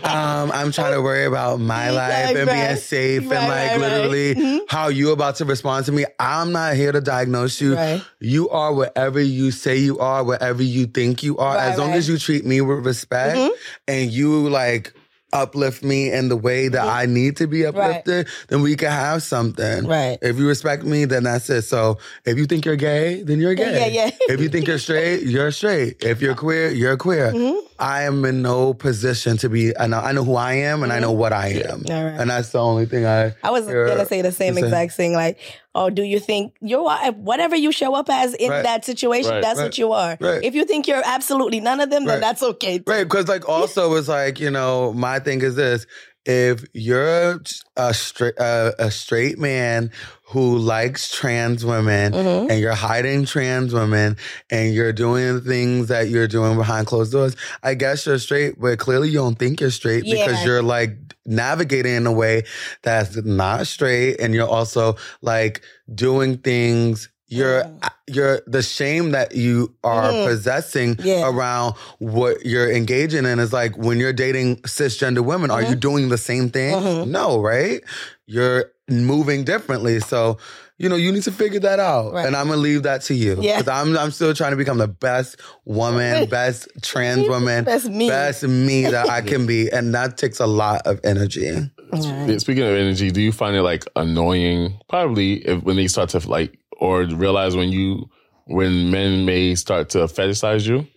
um, I'm trying to worry about my life Right, and being right. safe and like right, right. literally Mhm. how you about to respond to me. I'm not here to diagnose you. Right. You are whatever you say you are, whatever you think you are. Right, as long right. as you treat me with respect Mhm. and you like uplift me in the way that I need to be uplifted, then we can have something. Right. If you respect me, then that's it. So if you think you're gay, then you're gay. yeah, yeah. if you think you're straight, you're straight. If you're queer, you're queer. Mm-hmm. I am in no position to be. I know, I know who I am, and I know what I am, Mm-hmm. All right. and that's the only thing I. I was hear gonna say the same you say. exact thing. Like, oh, do you think you're whatever you show up as in Right. that situation? Right. That's Right. what you are. Right. If you think you're absolutely none of them, then that's okay. too. Right, because like also it's like you know my thing is this: if you're a straight uh, a straight man who likes trans women Mhm. and you're hiding trans women and you're doing things that you're doing behind closed doors, I guess you're straight, but clearly you don't think you're straight because you're like navigating in a way that's not straight and you're also like doing things you're you're the shame that you are Mhm. possessing Yeah. around what you're engaging in is like when you're dating cisgender women, are you doing the same thing? Mhm. No, right? You're moving differently. So, you know, you need to figure that out. Right. And I'm gonna leave that to you. Yeah. Because I'm I'm still trying to become the best woman, best trans woman, Best me. best me that I can be. And that takes a lot of energy. Right. Speaking of energy, do you find it like annoying? Probably if, when they start to like, or realize when you, when men may start to fetishize you.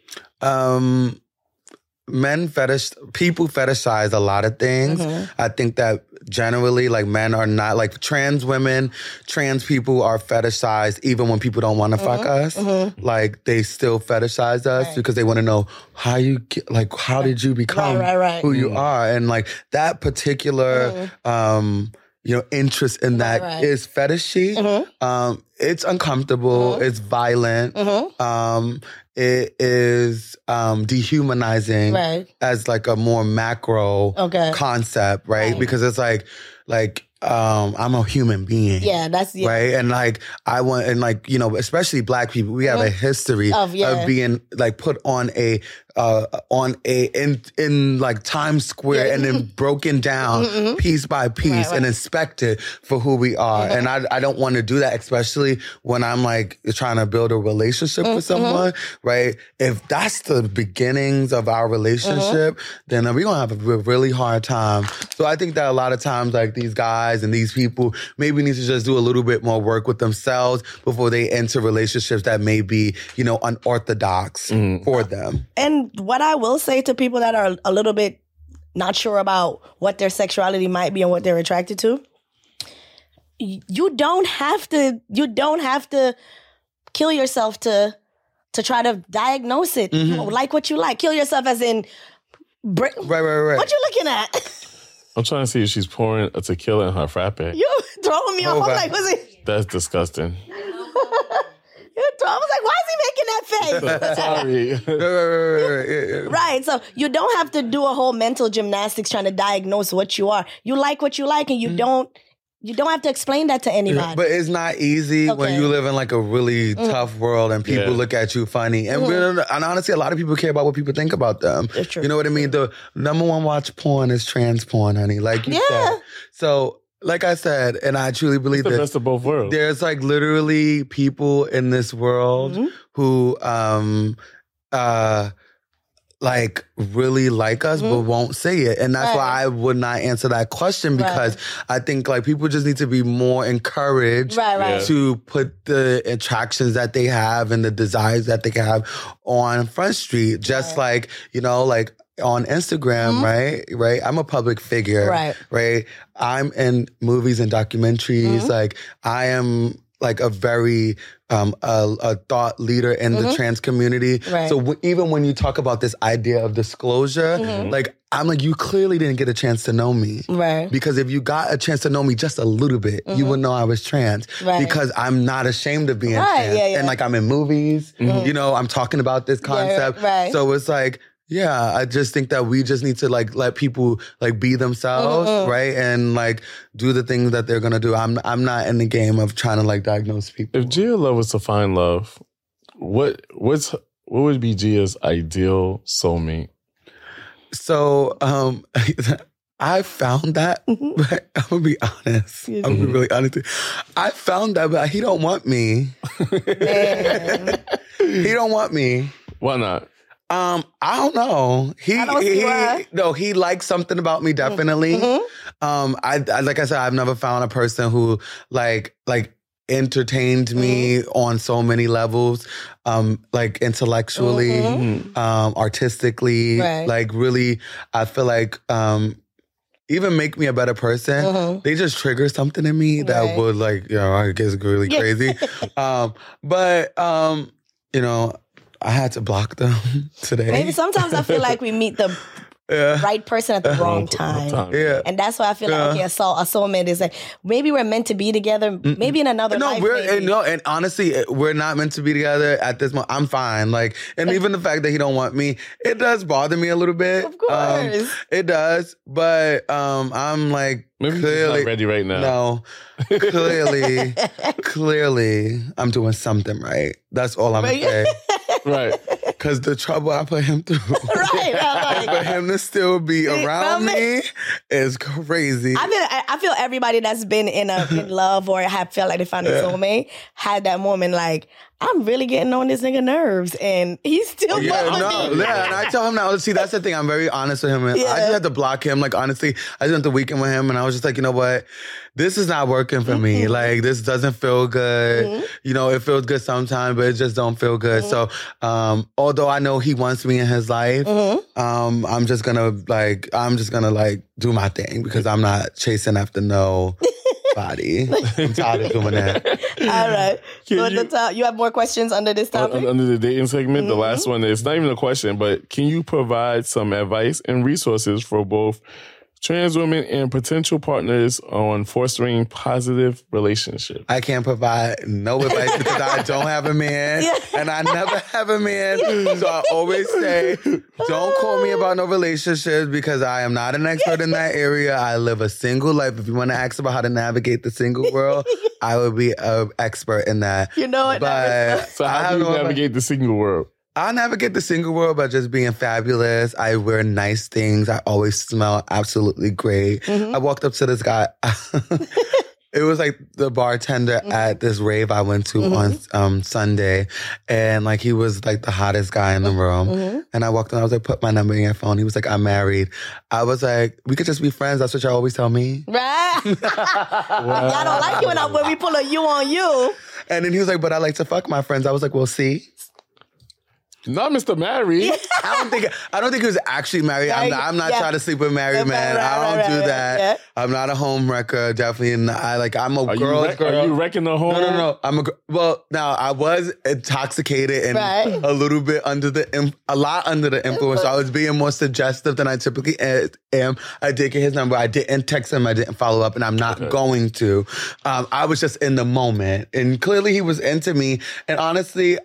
Um men fetish people fetishize a lot of things. Mhm. I think that generally like men are not like trans women, trans people are fetishized even when people don't want to fuck us. Like they still fetishize us Mm-hmm. Right. because they want to know how you get, like how did you become right, right. who you are and like that particular um you know interest in that is right. fetishy. Mhm. Um it's uncomfortable, Mm-hmm. it's violent. Mhm. Um it is um dehumanizing Right. as like a more macro Okay. concept, right? Right. Because it's like like um I'm a human being. Yeah, that's yeah. Right. And like I want and like, you know, especially black people, we have a history Mm-hmm. Of, being like put on a uh on a in in like Times Square Yeah. and then broken down mm-hmm, mm-hmm. piece by piece Right, right. and inspected for who we are. Mm-hmm. And I I don't want to do that, especially when I'm like trying to build a relationship with Mm-hmm. someone, right? If that's the beginnings of our relationship, then we're gonna have a really hard time. So I think that a lot of times, like these guys and these people maybe need to just do a little bit more work with themselves before they enter relationships that may be, you know, unorthodox mm. for them. And what I will say to people that are a little bit not sure about what their sexuality might be and what they're attracted to, you don't have to. You don't have to kill yourself to to try to diagnose it. You mm-hmm. like what you like. Kill yourself as in. Br- Right, right, right. What you looking at? I'm trying to see if she's pouring a tequila in her frappe. you throwing me oh, off. Oh, I'm like, was it? That's disgusting. You I was like, why is he making that face? Sorry. Right. So you don't have to do a whole mental gymnastics trying to diagnose what you are. You like what you like and you mm. don't you don't have to explain that to anybody. But it's not easy when you live in like a really mm. tough world and people Yeah. look at you funny. And we're, mm-hmm. and honestly, a lot of people care about what people think about them. It's true. You know what I mean? The number one watch porn is trans porn, honey. Like you Yeah. said. So, like I said, and I truly believe the that best of both worlds. there's like literally people in this world Mhm. who um uh like really like us but won't say it and that's why Mm-hmm. I would not answer that question because i think like people just need to be more encouraged right, right. Yeah. to put the attractions that they have and the desires that they have on front street just like you know like on instagram right right i'm a public figure Mm-hmm. Right. right i'm in movies and documentaries Mm-hmm. like i am like a very um, a, a thought leader in the trans community. Mm-hmm. Right. So w- even when you talk about this idea of disclosure, Mm-hmm. like I'm like, you clearly didn't get a chance to know me. Right. Because if you got a chance to know me just a little bit, you would know I was trans. Mm-hmm. Right. Because I'm not ashamed of being Right, trans. yeah, yeah. And like I'm in movies, you know, I'm talking about this concept. right. So it's like, Yeah, I just think that we just need to like let people like be themselves, Mm-mm. right? And like do the things that they're gonna do. I'm I'm not in the game of trying to like diagnose people. If Gia Love was to find love, what what's what would be Gia's ideal soulmate? So um I found that, Mhm. but I'm gonna be honest. Yes. I'm gonna be really honest. I found that, but he don't want me. He don't want me. Why not? Um, I don't know. He, don't he no, he likes something about me definitely. Mhm. Um, I, I like I said, I've never found a person who like like entertained me Mm-hmm. on so many levels, um, like intellectually, Mhm. um, artistically, Right. like really. I feel like um, even make me a better person. Mhm. They just trigger something in me that would like you know I guess really Yeah. crazy. um, but um, you know. I had to block them today. Maybe sometimes I feel like we meet the yeah. right person at the wrong time. Yeah. And that's why I feel Yeah. like okay, a soul, a soulmate is like maybe we're meant to be together. Maybe in another No, life. we're maybe. and no, and honestly, we're not meant to be together at this moment. I'm fine. Like, and even the fact that he don't want me, it does bother me a little bit. Of course. Um, it does. But um, I'm like Maybe he's clearly not ready right now. no, clearly, clearly, I'm doing something right. That's all I'm saying. Right. Because the trouble I put him through. right. I'm for him to still be around me is crazy. I feel I feel everybody that's been in a in love or have felt like they found a soulmate had that moment like I'm really getting on this nigga nerves and he's still Oh, Yeah, no, me. yeah, and I tell him now. See, that's the thing. I'm very honest with him. And I just had to block him. Like honestly, I spent the weekend with him, and I was just like, you know what, this is not working for me. Like this doesn't feel good. Mhm. You know, it feels good sometimes, but it just don't feel good. So, um, although I know he wants me in his life, Mhm. um, I'm just gonna like, I'm just gonna like do my thing because I'm not chasing after no body. I'm tired of doing that. All right. Can So at the you- top, you have more questions under this Un- topic? un- under the dating segment, the last mm-hmm. one is not even a question, but can you provide some advice and resources for both trans women and potential partners on fostering positive relationships? I can't provide no advice because I don't have a man Yeah. and I never have a man. So I always say, don't call me about no relationships because I am not an expert in that area. I live a single life. If you want to ask about how to navigate the single world, I would be an expert in that. You know what? But So how do you navigate the single world? I navigate the single world by just being fabulous. I wear nice things. I always smell absolutely great. Mhm. I walked up to this guy. it was like the bartender at this rave I went to on um, Sunday, and like he was like the hottest guy in the room. Mhm. And I walked in. I was like, "Put my number in your phone." He was like, "I'm married." I was like, "We could just be friends." That's what y'all always tell me. Right. Y'all don't like you when, I, when we pull a you on you. And then he was like, "But I like to fuck my friends." I was like, "Well, see." Not Mr. Married. I don't think I don't think he was actually married. I'm not, I'm not yeah. trying to sleep with married Right, men. right, I don't right, do right, that. yeah. I'm not a home wrecker. Definitely not. I like I'm a Are you, girl's girl. are you wrecking the home? no, no, no. I'm a well. Now I was intoxicated and a little bit under the a lot under the influence. So I was being more suggestive than I typically am. I did get his number. I didn't text him. I didn't follow up, and I'm not going to. Um, I was just in the moment, and clearly he was into me. And honestly.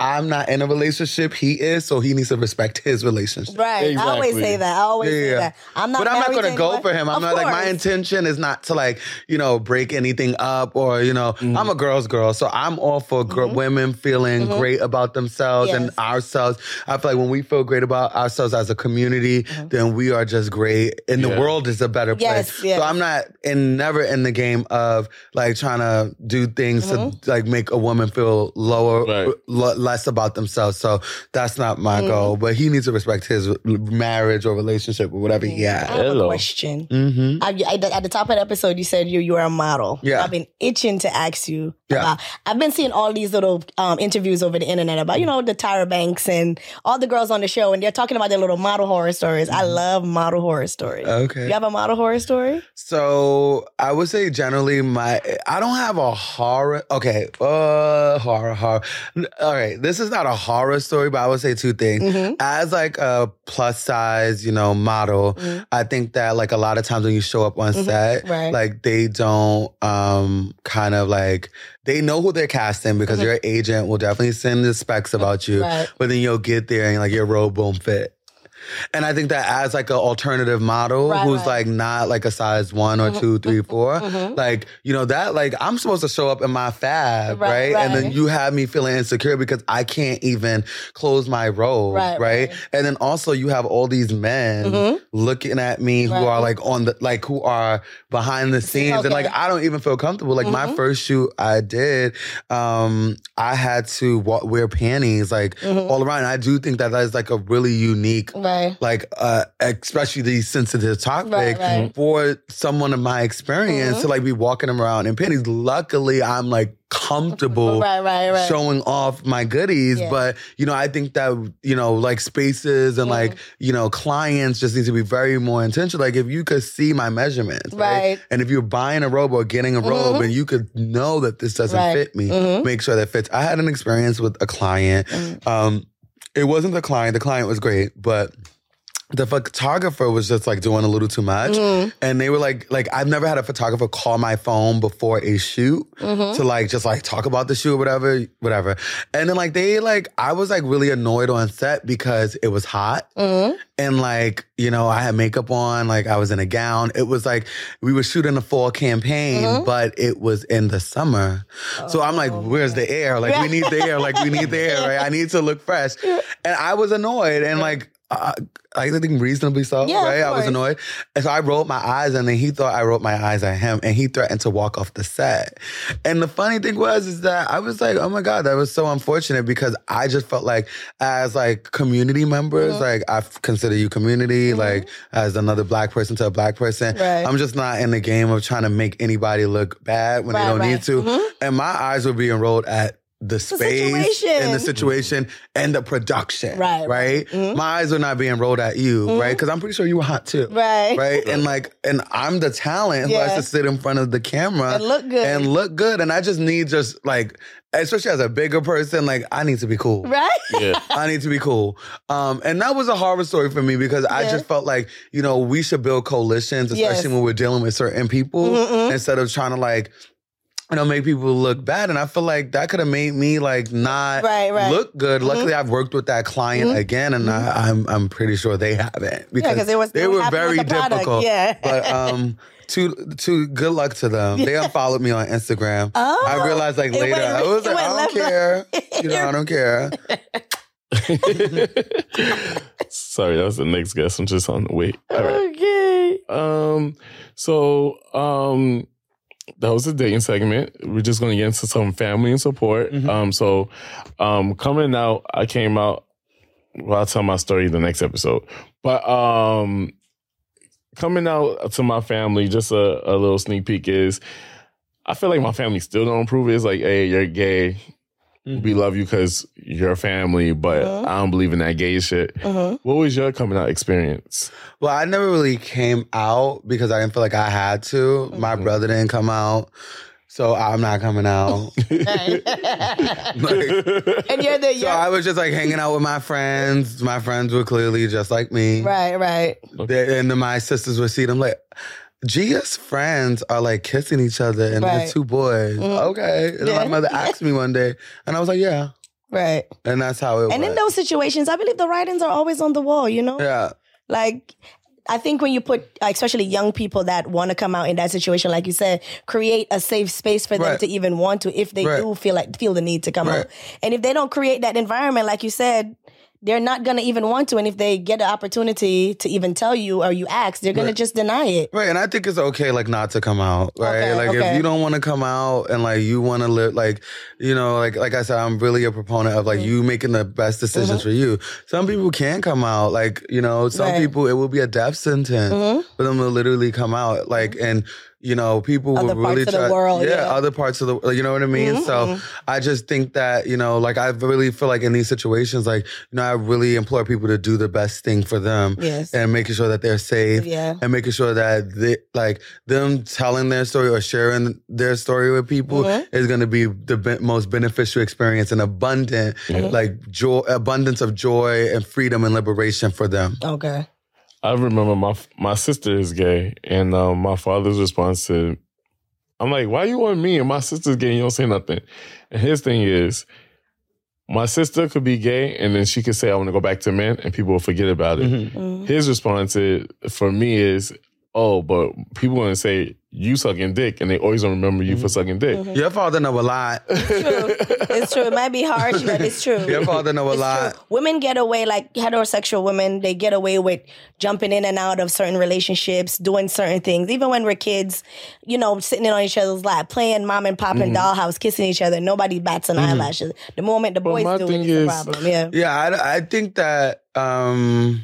I'm not in a relationship. He is, so he needs to respect his relationship. Right. I always say that. I always say Yeah. that. I'm not but I'm not going to go anyone. for him. I'm Of not like my intention is not to like you know break anything up or you know Mm-hmm. I'm a girl's girl, so I'm all for gr- women feeling great about themselves and ourselves. I feel like when we feel great about ourselves as a community, then we are just great, and the world is a better place. Yes, yes. So I'm not in never in the game of like trying to do things Mm-hmm. to like make a woman feel lower, Right. l- less about themselves. So that's not my goal. But he needs to respect his marriage or relationship or whatever he I has. have a Hello. question. Mm-hmm. I, I- at the top of the episode, you said you you are a model. Yeah. I've been itching to ask you Yeah. about. I've been seeing all these little um, interviews over the internet about you know the Tyra Banks and all the girls on the show, and they're talking about their little model horror stories. I love model horror stories. Mm-hmm. Okay. You have a model horror story? So I would say generally my I don't have a horror. Okay, uh, horror, horror. All right, this is not a horror story, but I would say two things. Mm-hmm. As like a plus size, you know, model, Mhm. I think that like a lot of times when you show up on set, Mm-hmm. right. like they don't um kind of like they know who they're casting because Mhm. your agent will definitely send the specs about you, Right. but then you'll get there and like your robe won't fit. And I think that as like an alternative model Right, who's right. like not like a size one or mm-hmm. two, three, mm-hmm. four, mm-hmm. like, you know, that like I'm supposed to show up in my fab, Right, right? And then you have me feeling insecure because I can't even close my robe, Right. And then also you have all these men looking at me who are like on the like who are behind the scenes and like I don't even feel comfortable. Like my first shoot I did, um, I had to wa- wear panties like all around. And I do think that that is like a really unique Right. like uh especially these sensitive topic Right, right. for someone of my experience to like be walking around in panties. Luckily I'm like comfortable Right, right, right. showing off my goodies. Yeah. But, you know, I think that, you know, like spaces and like, Mm-hmm. you know, clients just need to be very more intentional. Like if you could see my measurements, right? Mm-hmm. And if you're buying a robe or getting a robe and you could know that this doesn't fit me, Mhm. make sure that fits. I had an experience with a client. Mm. Um, it wasn't the client. The client was great, but the photographer was just like doing a little too much. Mm-hmm. And they were like, like I've never had a photographer call my phone before a shoot Mm-hmm. to like just like talk about the shoot or whatever, whatever. And then like they like I was like really annoyed on set because it was hot. Mhm. And like, you know, I had makeup on, like I was in a gown. It was like we were shooting a fall campaign, Mm-hmm. but it was in the summer. so I'm Oh, like, where's the air? Like we need the air, like we need the air, right? I need to look fresh. And I was annoyed and like uh, I think reasonably so, Yeah, right? I was annoyed. And so I rolled my eyes and then he thought I rolled my eyes at him and he threatened to walk off the set. And the funny thing was is that I was like, oh my God, that was so unfortunate because I just felt like as like community members, Mm-hmm. like I consider you community, like as another black person to a black person. Right. I'm just not in the game of trying to make anybody look bad when Right, they don't right. need to. Mhm. And my eyes were being rolled at the space and the situation. situation and the production. Right, Right. Mhm. My eyes were not being rolled at you, right? Because I'm pretty sure you were hot too. Right. Right. And like, and I'm the talent who has to sit in front of the camera And look good. and look good. And I just need just like, especially as a bigger person, like I need to be cool. Right? Yeah. I need to be cool. Um, and that was a horror story for me because I just felt like, you know, we should build coalitions, especially Yes. when we're dealing with certain people, Mhm. instead of trying to like, you know, make people look bad. And I feel like that could have made me like not Right, right. look good. Luckily, I've worked with that client Mhm. again, and I, I'm I'm pretty sure they haven't because 'cause it was- they it were very the difficult. yeah. but um. To, to good luck to them. They unfollowed me on Instagram. Oh, I realized like later, went- I was like, I don't care. right. You know, I don't care. Sorry, that was the next guest. I'm just on the wait. All right. Okay. Um, so um that was the dating segment. We're just gonna get into some family and support. Mhm. Um, so um coming out, I came out well, I'll tell my story the next episode. But um coming out to my family, just a, a little sneak peek is I feel like my family still don't approve it. It's like, hey, you're gay. We love you because you're family, but Mhm. I don't believe in that gay shit. Mhm. What was your coming out experience? Well, I never really came out because I didn't feel like I had to. My Mm-hmm. brother didn't come out, so I'm not coming out. Like, and you're the so you're, I was just like hanging out with my friends. My friends were clearly just like me. right, right. They- and then my sisters would see them like, Gia's friends are like kissing each other and Right. they're two boys. Mhm. Okay. And Yeah. my mother asked me one day, and I was like, yeah. Right. And that's how it And was. in those situations, I believe the writings are always on the wall, you know? yeah. Like, I think when you put, especially young people that want to come out in that situation, like you said, create a safe space for them Right. to even want to, if they Right. do feel like feel the need to come Right. out. And if they don't create that environment, like you said, they're not gonna even want to. And if they get an opportunity to even tell you or you ask, they're gonna Right. just deny it. Right, and I think it's okay, like not to come out, right? Okay, like okay. if you don't want to come out and like you want to live, like you know, like like I said, I'm really a proponent of like Mm-hmm. you making the best decisions for you. Some people can come out, like you know, some Right. people it will be a death sentence Mhm. for them to literally come out, like and. You know, people Other will really parts of the try. world, yeah. other parts of the, world. you know what I mean. So I just think that you know, like I really feel like in these situations, like you know, I really implore people to do the best thing for them Yes. and making sure that they're safe Yeah. and making sure that they, like them telling their story or sharing their story with people Mhm. is going to be the be- most beneficial experience and abundant like joy abundance of joy and freedom and liberation for them Okay. I remember my my sister is gay, and um, my father's response to, I'm like, why you want me and my sister's gay? and You don't say nothing. And his thing is, my sister could be gay and then she could say, I want to go back to men and people will forget about it. Mm-hmm. His response is, for me is, oh, but people want to say, you sucking dick and they always don't remember you for sucking dick. Mm-hmm. Your father know a lot. It's true. It's true. It might be harsh, but it's true. Your father know a It's lot. true. Women get away, like heterosexual women, they get away with jumping in and out of certain relationships, doing certain things. Even when we're kids, you know, sitting on each other's lap, playing mom and pop Mm-hmm. and dollhouse, kissing each other. Nobody bats an eyelashes. The moment the boys my do thing it, it's is- a problem. Yeah. Yeah, I, I think that um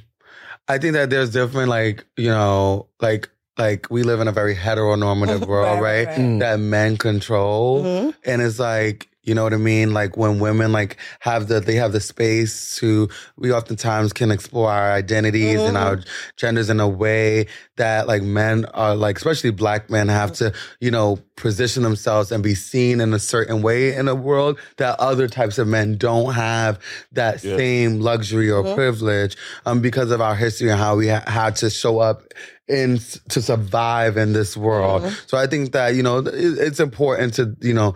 I think that there's different like, you know, like like we live in a very heteronormative world, Right, right? right, right. That men control. Mhm. And it's like, you know what I mean? Like when women like have the they have the space to we oftentimes can explore our identities and our genders in a way that like men are like especially black men have to, you know, position themselves and be seen in a certain way in a world that other types of men don't have that Yeah. same luxury or privilege um because of our history and how we ha- had to show up in to survive in this world. Uh-huh. So I think that you know it- it's important to you know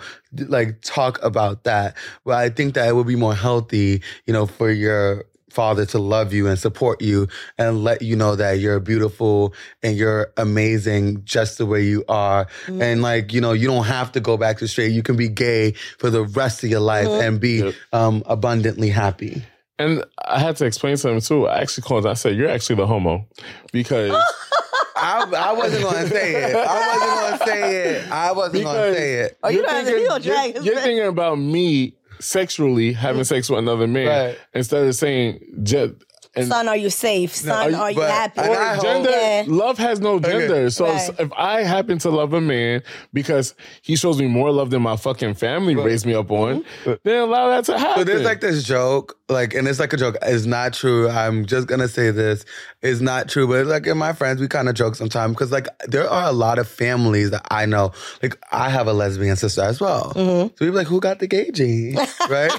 like talk about that. But I think that it would be more healthy, you know, for your father to love you and support you and let you know that you're beautiful and you're amazing just the way you are. Mm-hmm. And like, you know, you don't have to go back to straight. You can be gay for the rest of your life mm-hmm. and be Yep. um abundantly happy. And I had to explain something too. I actually called. I said, "You're actually the homo," because I, I wasn't going to say it. I wasn't going to say it. I wasn't going to say it. Oh, you you're don't have to- thinking, you don't drag you're, you're thinking about me sexually having sex with another man Right. instead of saying just and Son, are you safe? Son, are are you- you, happy? and I hope- gender Yeah. love has no gender. So Right. if I happen to love a man because he shows me more love than my fucking family raised me up on, then allow that to happen. So there's like this joke, like, and it's like a joke. It's not true. I'm just gonna say this. It's not true, but like in my friends, we kind of joke sometimes because like there are a lot of families that I know. Like I have a lesbian sister as well. Mm-hmm. So we be like, who got the gay gene, right?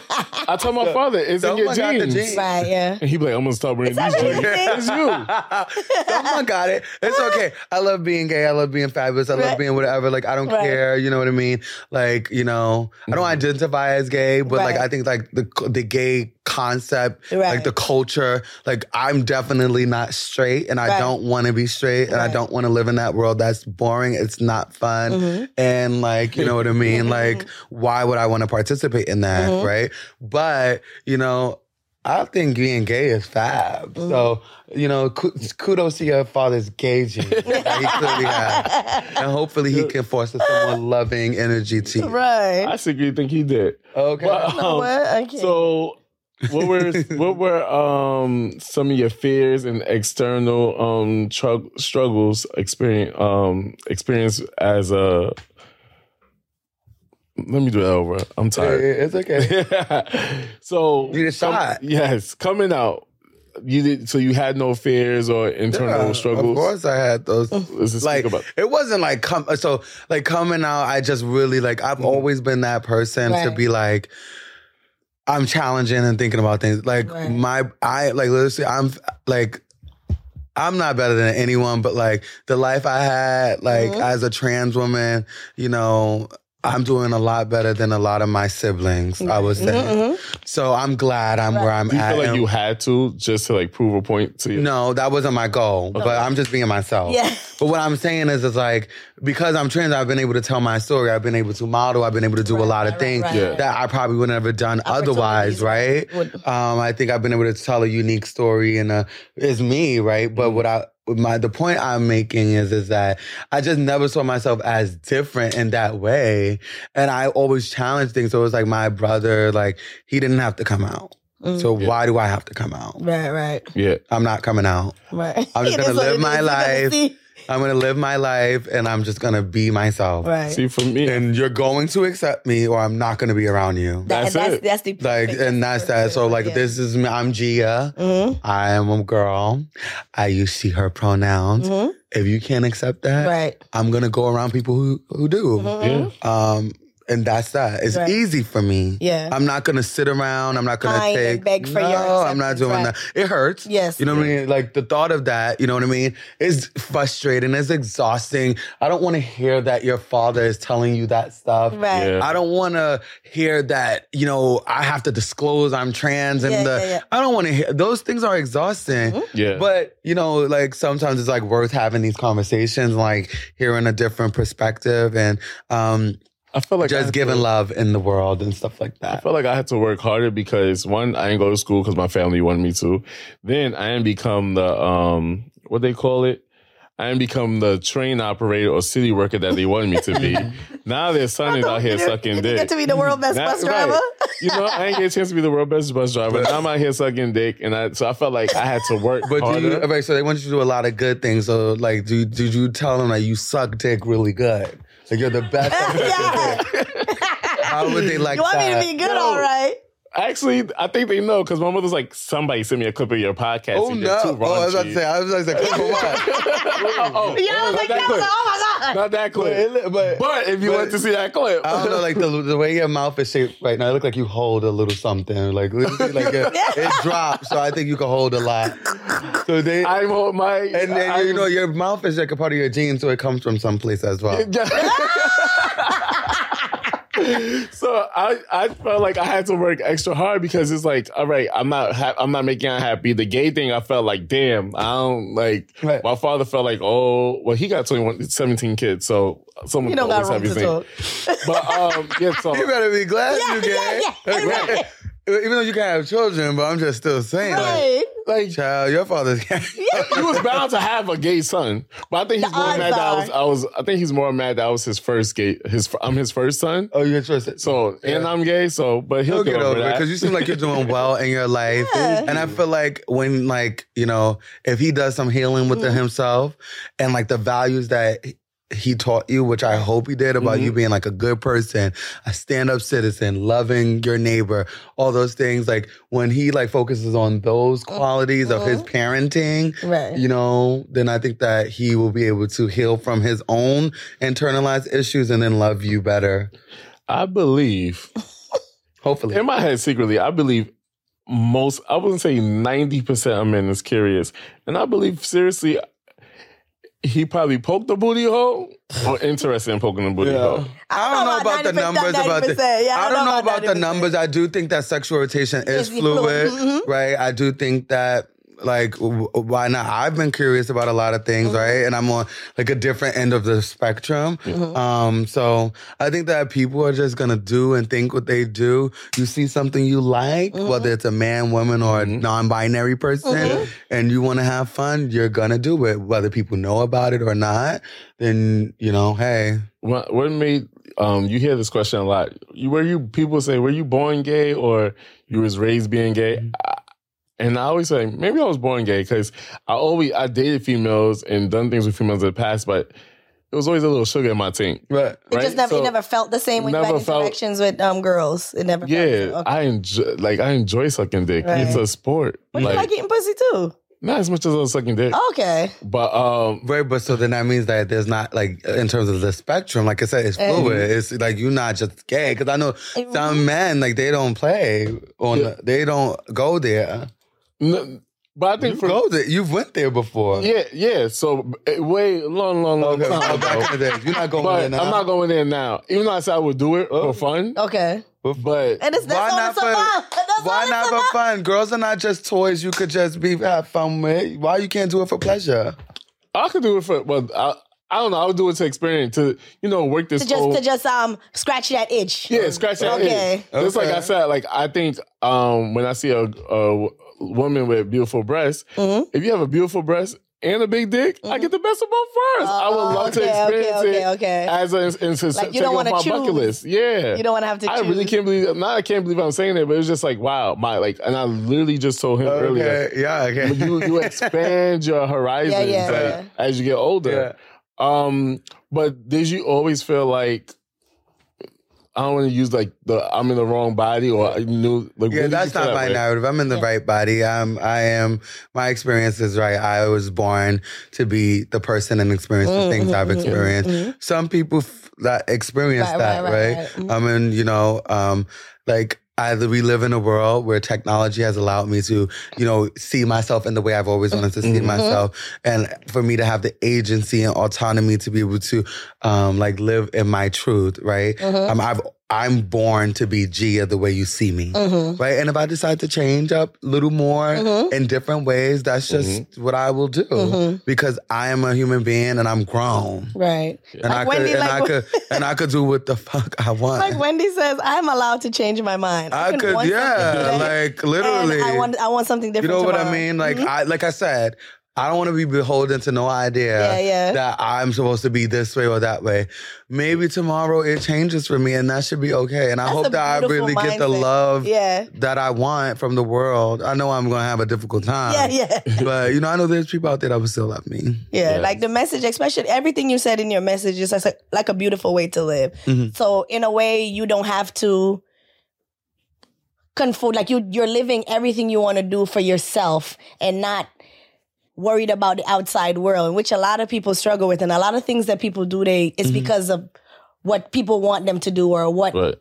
I tell my father, it's in your someone got the genes. genes. Right, yeah. And he be like, I'm gonna stop wearing these jeans. really It's you. Someone got it. It's okay. I love being gay. I love being fabulous. I love being whatever. Like I don't Right. care. You know what I mean? Like you know, I don't identify as gay, but like I think like the the gay concept, Right. like the culture. Like I'm definitely not straight, and I Right. don't want to be straight, and I don't want to live in that world. That's boring. It's not fun, Mm-hmm. and like you know what I mean. Like why would I want to participate in that? Mm-hmm. Right? But you know. I think being gay is fab. Mm-hmm. So, you know, kudos to your father's gay gene that he clearly has. And hopefully he can foster some more loving energy to you. Right. I secretly think he did. Okay. But, know um, what? I can't. So what were what were um some of your fears and external um trug- struggles experience um experience as a let me do it over. I'm tired. it's okay. so You need a com- shot. yes, coming out. You did so you had no fears or internal Yeah, struggles. Of course I had those. Let's just like speak about it wasn't like come so like coming out i just really like i've always been that person to be like i'm challenging and thinking about things like Right. my i like literally i'm like I'm not better than anyone, but like the life I had, like Mm-hmm. as a trans woman, you know, I'm doing a lot better than a lot of my siblings, I would say. Mm-hmm, So I'm glad I'm where I'm Do you at. feel like And- you had to just to like prove a point to you? no, that wasn't my goal, but I'm just being myself. Yeah. But what I'm saying is, is like because I'm trans, I've been able to tell my story. I've been able to model. I've been able to do a lot of right, things right, Yeah. that I probably would never have done otherwise, right? would- Um, I think I've been able to tell a unique story, and uh, it's me, right? But what I my the point I'm making is is that I just never saw myself as different in that way, and I always challenged things. So it was like my brother, like he didn't have to come out. So why do I have to come out? Right, right, Yeah. I'm not coming out. right. I'm just gonna live my is. Gonna life. See. I'm gonna live my life and I'm just gonna be myself. Right. See, for me, And you're going to accept me or I'm not gonna be around you. That- That's that's, it. that's the like and that's that. So like yeah. this is me. I'm Gia. Mhm. I am a girl. I use she her pronouns. Mhm. If you can't accept that, Right. I'm gonna go around people who who do. Mm-hmm. yeah. Um and that's that. It's Right. easy for me. Yeah. I'm not gonna sit around. I'm not gonna Pine and take. beg for no, your I'm not doing right. that. It hurts. Yes. You know what I mean? Like the thought of that. You know what I mean? Is frustrating. It's exhausting. I don't want to hear that your father is telling you that stuff. Right. Yeah. I don't want to hear that, you know, I have to disclose I'm trans and Yeah, the yeah, yeah. I don't want to hear those things are exhausting. Yeah. But, you know, like sometimes it's like worth having these conversations, like hearing a different perspective and um I feel like just giving to- love in the world and stuff like that. I felt like I had to work harder because one, I didn't go to school because my family wanted me to. Then I didn't become the um what they call it. I didn't become the train operator or city worker that they wanted me to be. now their son is out here You sucking didn't dick. get to be the world best bus driver. right. You know, I ain't get a chance to be the world best bus driver. Now I'm out here sucking dick, and I so I felt like I had to work But do harder. you, okay, so they want you to do a lot of good things. So, like, do did you tell them that you suck dick really good? Like, you're the best. yeah. How would they like that? you want that? me to be good, No. all right? Actually, I think they know because my mother's like, somebody sent me a clip of your podcast. Oh and no! you're too Oh, I was about to say. I was about to say. Clip of what? oh, Yeah, I was like, that that clip. like, oh my god. Not that But, clip. it- but, But if you but- want to see that clip, I don't know, like the the way your mouth is shaped right now, it look like you hold a little something. Like, let me see, like it, it drops, so I think you can hold a lot. So they I'm hold my and then I'm- you know your mouth is like a part of your genes, so it comes from someplace as well. so I, I felt like I had to work extra hard because it's like, all right, I'm not ha- I'm not making her happy. The gay thing, I felt like, damn, I don't like. Right. My father felt like, oh, well, he got 21, 17 kids, so someone You don't got room have to his talk. But um, yeah, so You better be glad Yeah, you gay. yeah, yeah, Like, right. Even though you can't have children, but I'm just still saying, like, Right. like child, your father's gay. he was bound to have a gay son, but I think he's The more odds mad that I was. I was. I think he's more mad that I was his first gay. His I'm his first son. oh, you're interested. So and I'm gay. So, but he'll, You'll get over it that because you seem like you're doing well in your life, Yeah. and I feel like when like you know if he does some healing within Mm-hmm. himself and like the values that he taught you, which I hope he did about Mm-hmm. you being like a good person, a stand up citizen, loving your neighbor, all those things. Like when he like focuses on those qualities of his parenting, Mm-hmm. Right. you know, then I think that he will be able to heal from his own internalized issues and then love you better. I believe Hopefully. in my head secretly, I believe most, I wouldn't say 90% of men is curious. And I believe seriously, he probably poked the booty hole or interested in poking the booty hole. I don't know about the numbers about the. 90%. Yeah, I don't know about the numbers. I do think that sexual rotation is Is fluid. fluid, Mhm. right? I do think that like w- why not? I've been curious about a lot of things, Mm-hmm. right? And I'm on like a different end of the spectrum. Mm-hmm. Um, so I think that people are just gonna do and think what they do. You see something you like, Mm-hmm. whether it's a man, woman, or a non-binary person, Mm-hmm. and you want to have fun, you're gonna do it, whether people know about it or not. Then you know, hey, What, what made, um, you hear this question a lot. You, were you, people say, were you born gay or you was raised being gay? Mm-hmm. I, and I always say, maybe I was born gay because I always, I dated females and done things with females in the past, but it was always a little sugar in my tank. right. It right? just never, So- it never felt the same when you Never had felt- interactions with um girls. It never. Yeah, felt okay. I enjoy like I enjoy sucking dick. Right. It's a sport. But you like, like eating pussy too. not as much as I was sucking dick, Okay. but um, Right, but so then that means that there's not like in terms of the spectrum, like I said, it's Eh. fluid. It's like you're not just gay because I know Mm-hmm. some men like they don't play on, Yeah. the, they don't go there. N- but I think You for go there, you've went there before. yeah, yeah. So uh, way long, long, long Okay, time ago. back in the days, you're not going there now. I'm not going there now. Even though I said I would do it Oh. for fun, Okay. but And it's Why not it's for about. Why not it's for fun? Girls are not just toys you could just be have fun with. Why you can't do it for pleasure? I could do it for. Well, I, I don't know. I would do it to experience to you know work this. To just whole- to just um scratch that itch. Yeah, scratch that Okay. itch. Just like I said, like I think um, when I see a, a woman with beautiful breasts, Mhm. if you have a beautiful breast and a big dick, I get the best of both worlds. I would love to okay, okay, experience okay, it okay. as a, in, in, Like, you don't want wanna to bucket choose. list. Yeah, You don't want to have to. I choose. really can't believe. Not I can't believe I'm saying it, but it's just like wow, my like, and I literally just told him earlier. Okay, yeah, okay. But you you expand your horizons Yeah, yeah, like, yeah. as you get older. Um, but did you always feel like I don't want to use like the I'm in the wrong body or I knew like Yeah, that's not that my way? narrative. I'm in the right body. I'm. I am. My experience is right. I was born to be the person and experience the things I've experienced. Some people f- that experience Right, that, right, right? right, right. Mhm. I mean, you know, um, like. Either we live in a world where technology has allowed me to, you know, see myself in the way I've always wanted to see Mm-hmm. myself, and for me to have the agency and autonomy to be able to, um, like live in my truth, right? Mm-hmm. Um, I've I'm born to be Gia the way you see me, Mm-hmm. right? And if I decide to change up a little more in different ways, that's just what I will do Mm-hmm. because I am a human being and I'm grown, Right. and Like I could Wendy, and like, I could and I could do what the fuck I want. Like Wendy says, I'm allowed to change my mind. I can could, want yeah, like literally. I want, I want something different. you different. know what I mean? Like I, like I said. I don't want to be beholden to no idea Yeah, yeah. that I'm supposed to be this way or that way. Maybe tomorrow it changes for me, and that should be okay. And I hope that I beautiful really get the love Yeah. that I want from the world. I know I'm going to have a difficult time. Yeah, yeah. But you know, I know there's people out there that will still love me. Yeah, Yeah. like the message, especially everything you said in your message is like, like a beautiful way to live. Mm-hmm. So in a way, you don't have to conform. Like you, you're living everything you want to do for yourself and not worried about the outside world, which a lot of people struggle with, and a lot of things that people do, they it's Mm-hmm. because of what people want them to do or what Right.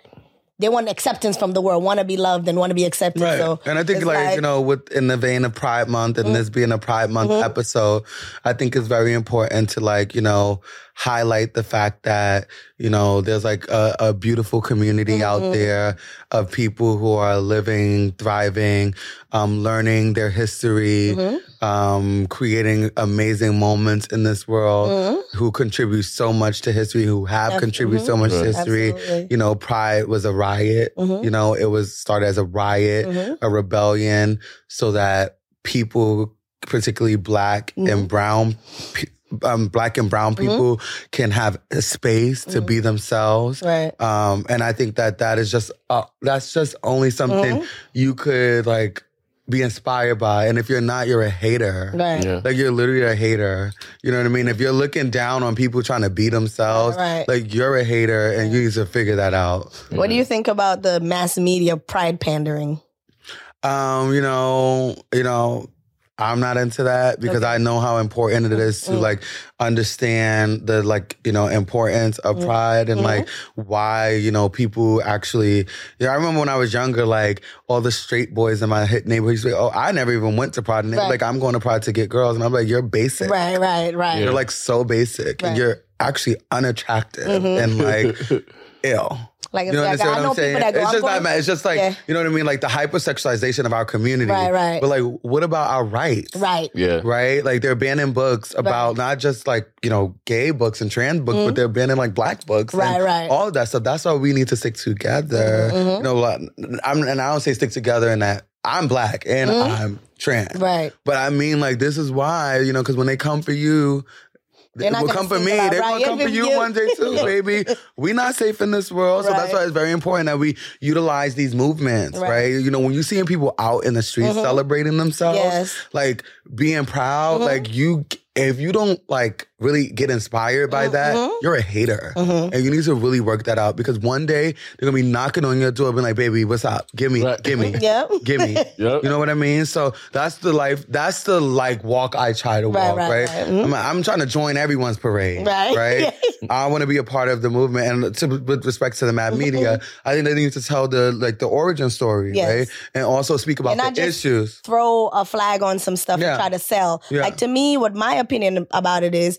they want acceptance from the world, want to be loved and want to be accepted. Right. So and I think it's like, you know, with in the vein of Pride Month and this being a Pride Month episode, I think it's very important to like, you know, highlight the fact that, you know, there's like a, a beautiful community out mm-hmm. there of people who are living, thriving, um, learning their history, mm-hmm. um, creating amazing moments in this world, mm-hmm. who contribute so much to history, who have contributed so much to history. Absolutely. You know, Pride was a riot. You know, it was started as a riot, a rebellion, so that people, particularly black and brown, pe- um, black and brown people, can have a space to be themselves. Right. Um, and I think that that is just uh, that's just only something you could like be inspired by. And if you're not, you're a hater. Right. Yeah. Like you're literally a hater. You know what I mean? If you're looking down on people trying to be themselves, Right. like you're a hater and you need to figure that out. What do you think about the mass media pride pandering? Um, you know, you know, I'm not into that because I know how important it is to mm-hmm. like understand the like, you know, importance of mm-hmm. pride and like mm-hmm. why, you know, people actually yeah, I remember when I was younger, like all the straight boys in my hit neighborhood used to be, oh, I never even went to Pride. And Right. like, I'm going to Pride to get girls. And I'm like, you're basic. Right, right, right. You're like so basic. Right. Mm-hmm. And you're actually unattractive and like ill. Like, You know, like understand I what know I'm saying? people that go. it's just going- not, it's just like Yeah. you know what I mean, like the hypersexualization of our community. Right, right. But like, what about our rights? right. Yeah. Right? Like they're banning books about not just like, you know, gay books and trans books, but they're banning like black books. and Mm-hmm. Right, right. Mm-hmm, All of that stuff. That's why we need to stick together. You know, like, I'm, and I don't say stick together in that I'm black and I'm trans. Mm-hmm. Right. But I mean, like, this is why, you know, because when they come for you, they will come for me. They will come for you you. one day too, baby. We're not safe in this world. So that's why it's very important that we utilize these movements, Right. Mm-hmm. right? You know, when you're seeing people out in the streets celebrating themselves, Yes. like being proud, Mm-hmm. like you if you don't like really get inspired by that, Mm-hmm. you're a hater. And you need to really work that out because one day they're gonna be knocking on your door being like, baby, what's up? Give me, Right. give me. Yep. Give me. Yep. You know what I mean? So that's the life, that's the like walk I try to Right, walk, right, right? right. I'm, I'm trying to join everyone's parade, Right. right? I want to be a part of the movement. And to, with respect to the mad media, I think they need to tell the like the origin story, Mm-hmm. Yes. right? And also speak about And not the just issues. throw a flag on some stuff Yeah. and try to sell. Yeah. Like to me, what my opinion about it is,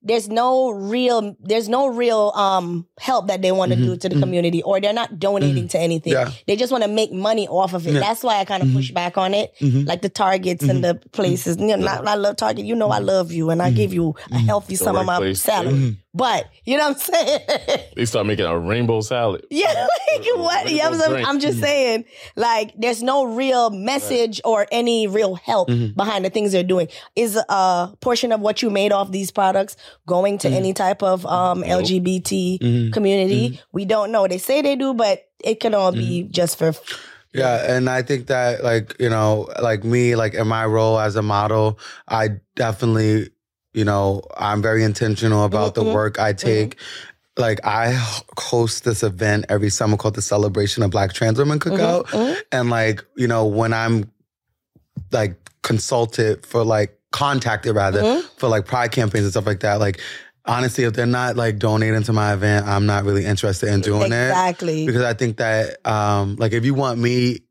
there's no real, there's no real um help that they want to mm-hmm. do to the mm-hmm. community, or they're not donating mm-hmm. to anything. Mm-hmm. Yeah. They just want to make money off of it. That's why I kind of Mm-hmm. push back on it, like the targets and the places. You know, not, I love Target. You know, I love you, and I give you a healthy sum of my place. salary. But you know what I'm saying? They start making a rainbow salad. Yeah, like what? Yeah, I'm, drink. I'm just saying, like, there's no real message or any real help behind the things they're doing. Is a portion of what you made off these products going to any mm-hmm. type of um, LGBT mm-hmm. community? Mm-hmm. We don't know. They say they do, but it can all be just for. Yeah, and I think that like, you know, like me, like in my role as a model, I definitely, you know, I'm very intentional about the work I take. like I host this event every summer called the Celebration of Black Trans Women Cookout, mhm. and like you know when I'm like consulted for like contacted rather Mhm. for like pride campaigns and stuff like that, like. Honestly, if they're not like donating to my event, I'm not really interested in doing it Exactly. because I think that um like if you want me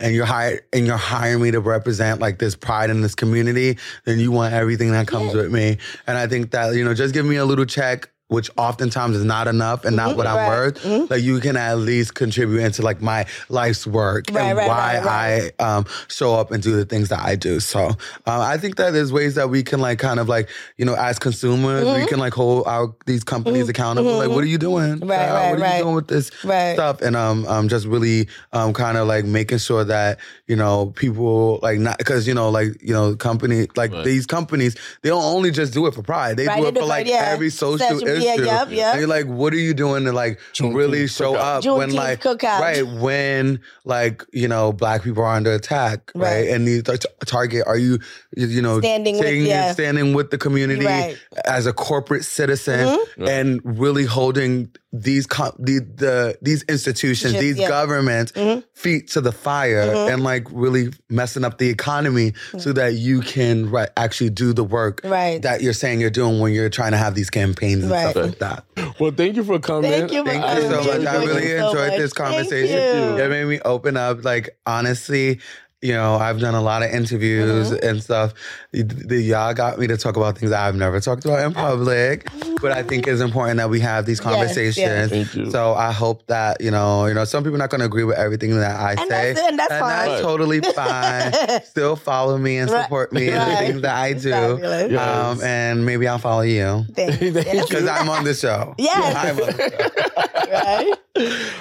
and you're hired and you're hiring me to represent like this pride in this community, then you want everything that comes with me. And I think that, you know, just give me a little check, which oftentimes is not enough and not Mhm, what I'm right. worth. Mhm. Like you can at least contribute into like my life's work Right, and right, why right, I um show up and do the things that I do. So um, I think that there's ways that we can like kind of like, you know, as consumers, we Mhm. can like hold our these companies Mhm, accountable. Like, what are you doing? Right, child? right, what are right. you doing with this Right. stuff? And um, um, just really um, kind of like making sure that you know people like not because you know like you know company like Right. these companies they don't only just do it for pride. They Right, do it for for- like yeah. every social Social- issue. yeah, yep, yep. And you're like, what are you doing to like Juneteenth really show cookout. up when Juneteenth like cookout. right when like you know black people are under attack, right? Right. And these tar- target are you you you know Standing with- yeah. standing with the community Right. as a corporate citizen Mhm. and really holding these co- the, the these institutions, Just- these yeah. governments Mhm. feet to the fire Mhm. and like really messing up the economy so that you can right, actually do the work Right. that you're saying you're doing when you're trying to have these campaigns and Right. stuff like that. Well, thank you for coming. Thank you Thank you so Thank much. I really so enjoyed much. this Thank conversation. you. It made me open up. Like honestly, you know, I've done a lot of interviews Mm-hmm. and stuff. Y- The, y'all got me to talk about things I've never talked about in public, but I think it's important that we have these conversations. yes. Thank you. So I hope that you know, you know, some people are not going to agree with everything that I And say, that's- and that's fine. that's totally fine. Still follow me and support me in the things that I do. Yes. Um, and maybe I'll follow you Thank you. Thank you. because I'm on the show. Yes. I'm on the show. right?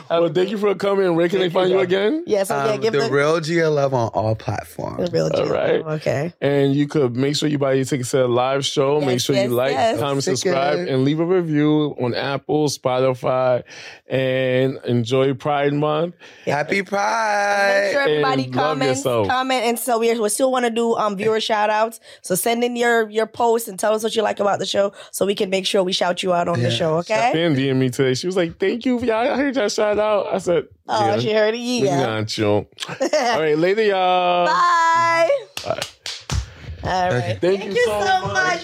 well, thank you for coming. Where can they find you again? Yes, yeah, so yeah, Um, give the the, real Gia Love on all platforms. the real All deal. right. Okay. And you could make sure you buy your tickets to the live show. make sure yes, you like, yes. comment, Ticket. subscribe, and leave a review on Apple, Spotify, and enjoy Pride Month. Happy Pride. Make sure everybody And comments, yourself. comment, and so we we still want to do um viewer shout outs. So send in your your posts and tell us what you like about the show, so we can make sure we shout you out on the show. Okay? Fan DM me today. She was like, "Thank you, y'all. I heard y'all shout out." I said, Oh, yeah. she heard it. We Yeah. All right, later, y'all. Bye. Bye. All right. Okay. Thank, you so, much.